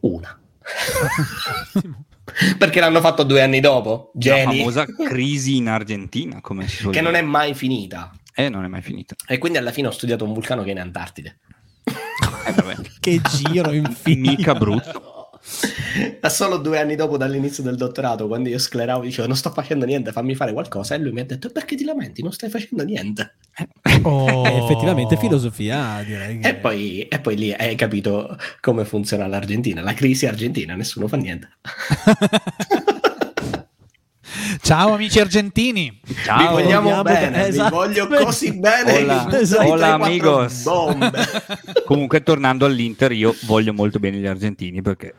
Speaker 4: una. perché l'hanno fatto due anni dopo,
Speaker 2: La
Speaker 4: geni,
Speaker 2: famosa crisi in Argentina, come si suol
Speaker 4: che non
Speaker 2: dire.
Speaker 4: è mai finita.
Speaker 2: Eh, non è mai finita.
Speaker 4: E quindi alla fine ho studiato un vulcano che è in Antartide.
Speaker 2: Eh,
Speaker 3: che giro infinito.
Speaker 2: Mica brutto.
Speaker 4: Ma solo due anni dopo dall'inizio del dottorato, quando io scleravo, dicevo non sto facendo niente, fammi fare qualcosa. E lui mi ha detto perché ti lamenti? Non stai facendo niente.
Speaker 1: Oh.
Speaker 3: Eh, effettivamente filosofia, direi. che-
Speaker 4: E poi, e poi lì hai capito come funziona l'Argentina, la crisi argentina, nessuno fa niente.
Speaker 1: Ciao amici argentini.
Speaker 2: Ciao.
Speaker 4: vi vogliamo
Speaker 3: vogliamo
Speaker 4: bene, vi
Speaker 3: esatto.
Speaker 4: voglio così bene.
Speaker 2: Hola. Hola,
Speaker 4: 3-4
Speaker 2: amigos.
Speaker 4: Bombe.
Speaker 2: Comunque, tornando all'Inter, io voglio molto bene gli argentini perché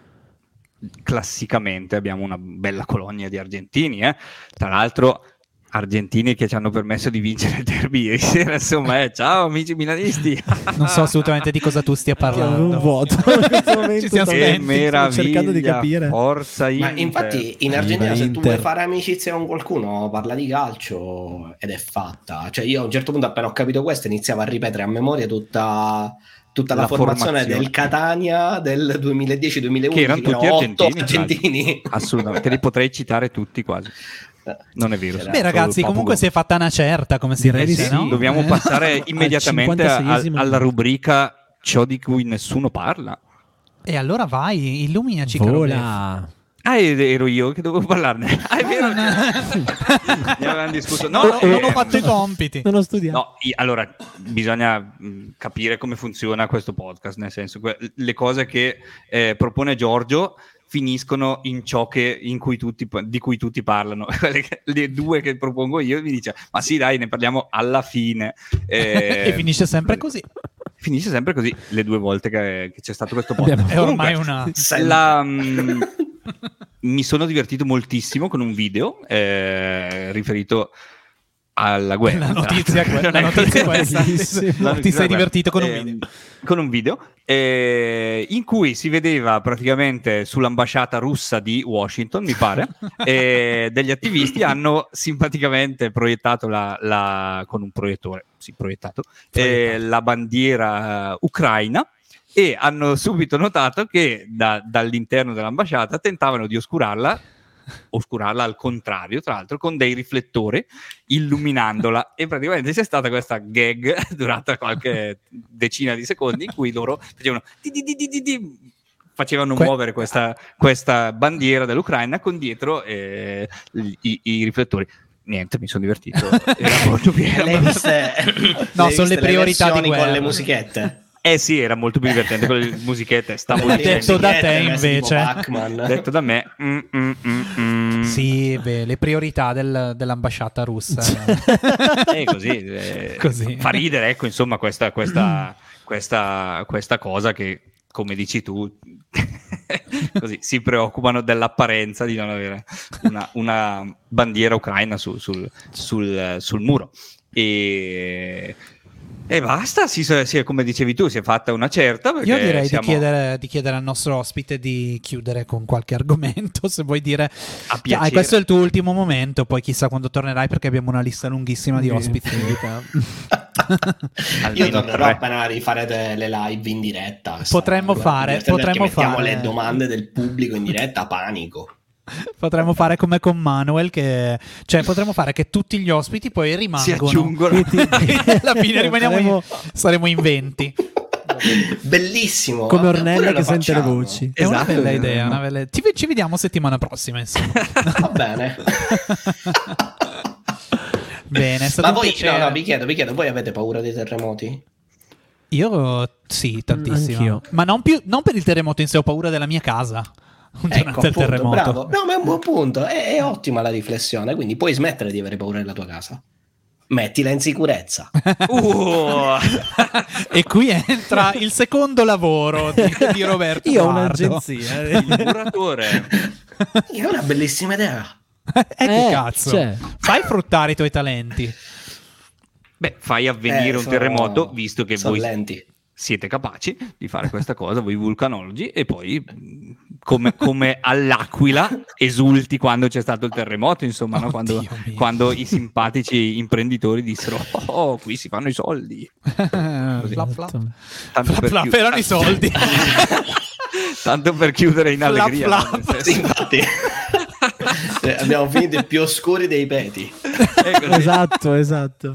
Speaker 2: classicamente abbiamo una bella colonia di argentini. eh. Tra l'altro, argentini che ci hanno permesso di vincere il derby ieri sera. Insomma, eh, ciao amici milanisti.
Speaker 1: Non so assolutamente di cosa tu stia parlando.
Speaker 3: un vuoto in.
Speaker 1: Ci siamo
Speaker 2: che meraviglia!
Speaker 3: cercando di capire.
Speaker 2: Forza
Speaker 4: Ma infatti in Argentina se tu vuoi fare amicizia con qualcuno parla di calcio ed è fatta. Cioè io a un certo punto appena ho capito questo iniziavo a ripetere a memoria tutta, tutta la,
Speaker 2: La
Speaker 4: formazione,
Speaker 2: formazione.
Speaker 4: del Catania del 2010-2011
Speaker 2: Che erano tutti argentini,
Speaker 4: argentini.
Speaker 2: Assolutamente, te li potrei citare tutti quasi. Non è vero.
Speaker 4: Beh,
Speaker 1: ragazzi, comunque si è fatta una certa, come si
Speaker 3: di
Speaker 1: dice,
Speaker 3: sì.
Speaker 1: no?
Speaker 2: Dobbiamo
Speaker 1: Eh.
Speaker 2: passare immediatamente al-
Speaker 3: 56esimo.
Speaker 2: alla rubrica ciò di cui nessuno parla.
Speaker 1: E allora vai, illuminaci. caro.
Speaker 3: Vola.
Speaker 2: Ah, ero io che dovevo parlarne. Ah, è vero. Ne avevamo discusso. No,
Speaker 1: No,
Speaker 2: no,
Speaker 1: non ho fatto i compiti.
Speaker 3: Non ho studiato.
Speaker 2: No, i- allora bisogna mh, capire come funziona questo podcast, nel senso que- le cose che eh, propone Giorgio finiscono in ciò che, in cui tutti, di cui tutti parlano. Le due che propongo io mi dice, ma sì dai, ne parliamo alla fine. Eh,
Speaker 1: e finisce sempre così.
Speaker 2: Finisce sempre così le due volte che, che c'è stato questo podcast.
Speaker 1: È ormai
Speaker 2: Comunque,
Speaker 1: una...
Speaker 2: La, mm, mi sono divertito moltissimo con un video eh, riferito alla guerra.
Speaker 1: La notizia,
Speaker 2: Non
Speaker 1: la notizia questa.
Speaker 2: La
Speaker 1: Ti
Speaker 2: notizia
Speaker 1: sei
Speaker 2: è
Speaker 1: divertito con un
Speaker 2: questa.
Speaker 1: video.
Speaker 2: Eh, con un video eh, in cui si vedeva praticamente sull'ambasciata russa di Washington, mi pare, eh, degli attivisti hanno simpaticamente proiettato la, la- con un proiettore, sì, proiettato, eh, la bandiera eh, ucraina e hanno subito notato che da- dall'interno dell'ambasciata tentavano di oscurarla oscurarla al contrario, tra l'altro, con dei riflettori illuminandola. e praticamente c'è stata questa gag durata qualche decina di secondi in cui loro facevano di di di di di di, facevano
Speaker 1: Que-
Speaker 2: muovere questa, questa bandiera dell'Ucraina con dietro eh, i, i- riflettori. Niente, mi sono divertito. Era molto
Speaker 4: viste?
Speaker 1: No, sono le priorità di guerra.
Speaker 4: con le musichette.
Speaker 2: Eh sì, era molto più divertente con le musichette. Stavo
Speaker 4: Le
Speaker 1: detto
Speaker 2: dicendo.
Speaker 1: da te,
Speaker 4: tipo
Speaker 1: invece.
Speaker 2: Detto da me. mm, mm, mm, mm.
Speaker 1: Sì, beh, le priorità del- dell'ambasciata russa.
Speaker 2: Eh, così, eh,
Speaker 1: Così.
Speaker 2: fa ridere, ecco, insomma, questa, questa, questa, questa cosa che, come dici tu, così, si preoccupano dell'apparenza di non avere una, una bandiera ucraina su- sul, sul- sul muro. E, e basta, si, si- come dicevi tu, si è fatta una certa.
Speaker 1: Io direi
Speaker 2: siamo
Speaker 1: di, chiedere, di chiedere al nostro ospite di chiudere con qualche argomento, se vuoi dire...
Speaker 2: a
Speaker 1: Cioè,
Speaker 2: piacere.
Speaker 1: ah, questo è il tuo ultimo momento, poi chissà quando tornerai perché abbiamo una lista lunghissima di ospiti.
Speaker 4: Io tornerò
Speaker 2: tre.
Speaker 4: appena rifarete le live in diretta.
Speaker 1: Potremmo fare- potremmo
Speaker 4: perché mettiamo
Speaker 1: fare-
Speaker 4: le domande del pubblico in diretta, panico.
Speaker 1: Potremmo fare come con Manuel, che... cioè potremmo fare che tutti gli ospiti poi
Speaker 2: si
Speaker 1: rimangono.
Speaker 2: aggiungono.
Speaker 1: Alla fine rimaniamo in-
Speaker 3: Faremo
Speaker 1: saremo in 20.
Speaker 4: Bellissimo.
Speaker 3: come Ornella che sente le voci.
Speaker 1: È una
Speaker 2: Esatto,
Speaker 1: bella
Speaker 2: eh,
Speaker 1: idea. una bella- Ci, ci vediamo settimana prossima. Insomma.
Speaker 4: Va bene.
Speaker 1: Bene, è stato
Speaker 4: Ma voi, no, no, vi chiedo, vi chiedo, voi avete paura dei terremoti?
Speaker 1: Io sì, tantissimo.
Speaker 3: Anch'io.
Speaker 1: Ma non, più, non per il terremoto in sé, ho paura della mia casa.
Speaker 4: Ecco,
Speaker 1: il
Speaker 4: appunto,
Speaker 1: terremoto.
Speaker 4: bravo. No, ma è un buon punto. È, è ottima la riflessione. Quindi puoi smettere di avere paura della tua casa. Mettila in sicurezza.
Speaker 2: Uh,
Speaker 1: e qui entra il secondo lavoro di, di Roberto.
Speaker 3: Io ho un'agenzia. eh.
Speaker 2: il muratore.
Speaker 4: È una bellissima idea.
Speaker 1: Eh, che
Speaker 3: Eh,
Speaker 1: cazzo.
Speaker 3: cioè.
Speaker 1: Fai fruttare i tuoi talenti.
Speaker 2: Beh, fai avvenire
Speaker 4: Eh,
Speaker 2: un
Speaker 4: sono-
Speaker 2: terremoto, visto che voi
Speaker 4: lenti.
Speaker 2: siete capaci di fare questa cosa, voi vulcanologi, e poi come, come all'aquila esulti quando c'è stato il terremoto, insomma, no? quando, quando i simpatici imprenditori dissero, oh, qui si fanno i soldi.
Speaker 1: Fla, fla.
Speaker 3: Esatto.
Speaker 2: Tanto
Speaker 1: Fla,
Speaker 2: per
Speaker 1: fla, erano i soldi.
Speaker 2: Tanto per chiudere in
Speaker 1: Fla,
Speaker 2: allegria.
Speaker 1: fla.
Speaker 2: senso-
Speaker 4: Sì, infatti. Abbiamo finito i più oscuri dei peti.
Speaker 3: esatto, esatto.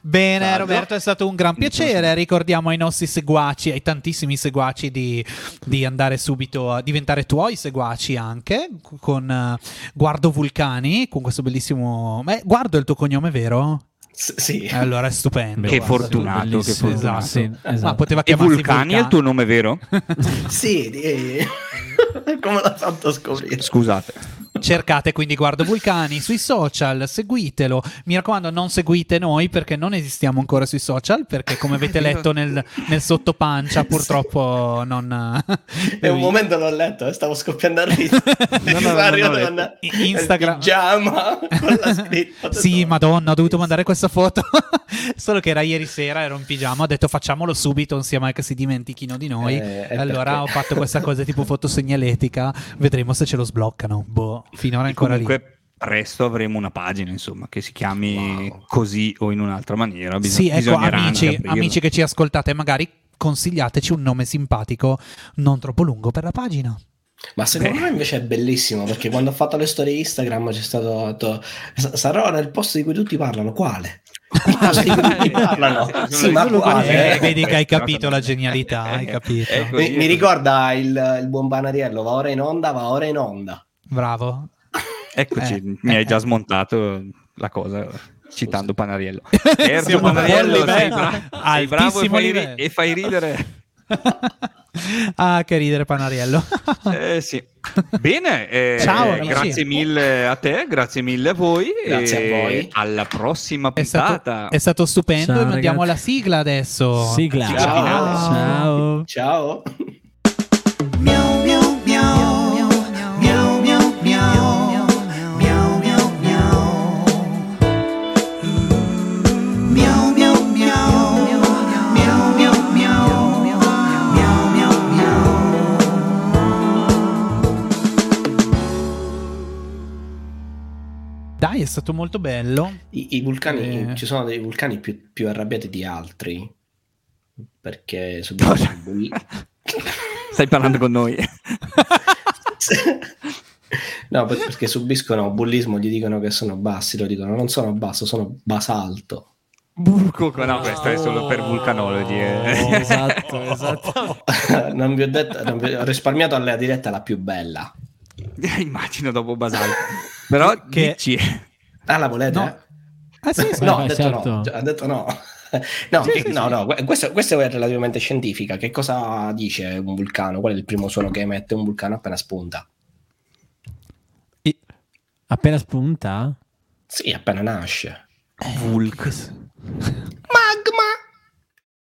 Speaker 1: Bene,
Speaker 4: Salve.
Speaker 1: Roberto, è stato un gran piacere. Ricordiamo ai nostri seguaci, ai tantissimi seguaci, di, di andare subito a diventare tuoi seguaci anche con eh, Guardo Vulcani, con questo bellissimo. Beh, Guardo è il tuo cognome, vero?
Speaker 4: S- sì.
Speaker 1: Allora è stupendo.
Speaker 2: Che
Speaker 1: guarda.
Speaker 2: fortunato, che fortunato.
Speaker 3: Sì,
Speaker 1: Ma
Speaker 3: esatto.
Speaker 1: poteva
Speaker 2: E
Speaker 1: chiamarsi
Speaker 2: Vulcani è il tuo nome vero?
Speaker 4: Sì, di- come l'ha fatto scoprire?
Speaker 2: Scusate.
Speaker 1: Cercate quindi Guardo Vulcani sui social, seguitelo. Mi raccomando, non seguite noi perché non esistiamo ancora sui social. Perché, come avete letto nel, nel sottopancia, purtroppo non.
Speaker 4: E un momento l'ho letto e stavo scoppiando a ridere.
Speaker 2: No, no, no, no,
Speaker 4: con
Speaker 1: Instagram.
Speaker 4: pigiama con la scritta.
Speaker 1: Sì, madonna, ho dovuto mandare questa foto. Solo che era ieri sera, ero in pigiama. Ho detto facciamolo subito, non sia mai che si dimentichino di noi.
Speaker 4: Eh, è
Speaker 1: allora
Speaker 4: perché-
Speaker 1: ho fatto questa cosa tipo fotosegnaletica. Vedremo se ce lo sbloccano. Boh, finora è ancora lì.
Speaker 2: Comunque presto avremo una pagina, insomma, che si chiami
Speaker 4: Wow.
Speaker 2: così o in un'altra maniera. Bis-
Speaker 1: Sì, ecco, amici, amici che ci ascoltate, magari consigliateci un nome simpatico, non troppo lungo per la pagina.
Speaker 4: Ma secondo me invece è bellissimo perché quando ho fatto le storie Instagram c'è stato detto, "S- sarò nel posto di cui tutti parlano. Quale? Il posto di cui tutti parlano. Sì, ma
Speaker 2: Quello
Speaker 4: quale?
Speaker 2: che-
Speaker 1: vedi che hai capito la genialità, hai capito.
Speaker 2: eh,
Speaker 4: Mi, mi ricorda il, il buon Panariello, va ora in onda, va ora in onda.
Speaker 1: Bravo.
Speaker 2: Eccoci,
Speaker 1: Eh,
Speaker 2: mi hai
Speaker 1: eh,
Speaker 2: già
Speaker 1: eh.
Speaker 2: smontato la cosa citando Panariello.
Speaker 1: Siamo
Speaker 2: Certo, Panariello, sei, bra- sei bravo e fai, ri- e fai ridere.
Speaker 1: ah, che ridere, Panariello.
Speaker 2: Eh, sì. Bene, eh,
Speaker 1: Ciao, amici.
Speaker 2: grazie mille a te, grazie mille a voi.
Speaker 4: Grazie
Speaker 2: e
Speaker 4: a voi.
Speaker 2: Alla prossima
Speaker 1: È stato,
Speaker 2: puntata.
Speaker 1: è stato stupendo.
Speaker 3: Ciao,
Speaker 1: e andiamo alla sigla adesso.
Speaker 3: Sigla.
Speaker 2: Sigla finale.
Speaker 3: Ciao.
Speaker 4: Ciao.
Speaker 1: Dai, è stato molto bello.
Speaker 4: I, i vulcani,
Speaker 1: Eh.
Speaker 4: ci sono dei vulcani più, più arrabbiati di altri perché subiscono bulli-
Speaker 2: Stai parlando con noi.
Speaker 4: no, per- perché subiscono bullismo, gli dicono che sono bassi, lo dicono non sono basso, sono basalto.
Speaker 2: Burco, no, questo è solo per vulcanologi. eh.
Speaker 3: Esatto, esatto.
Speaker 4: non vi ho detto, non vi- ho risparmiato alla diretta la più bella.
Speaker 2: Immagino dopo Basalto. Però
Speaker 1: Che-
Speaker 2: dici,
Speaker 4: Ah, la volete?
Speaker 1: No. Ah, sì, sì.
Speaker 4: No, ha detto
Speaker 3: certo.
Speaker 4: no. Ha detto no. No,
Speaker 2: Sì,
Speaker 4: che-
Speaker 2: sì,
Speaker 4: no,
Speaker 2: sì.
Speaker 4: no, que- questo, questo è relativamente scientifica. Che cosa dice un vulcano? Qual è il primo suono che emette un vulcano appena spunta?
Speaker 1: I-
Speaker 3: Appena spunta?
Speaker 4: Sì, appena nasce.
Speaker 2: Vulc.
Speaker 4: Magma!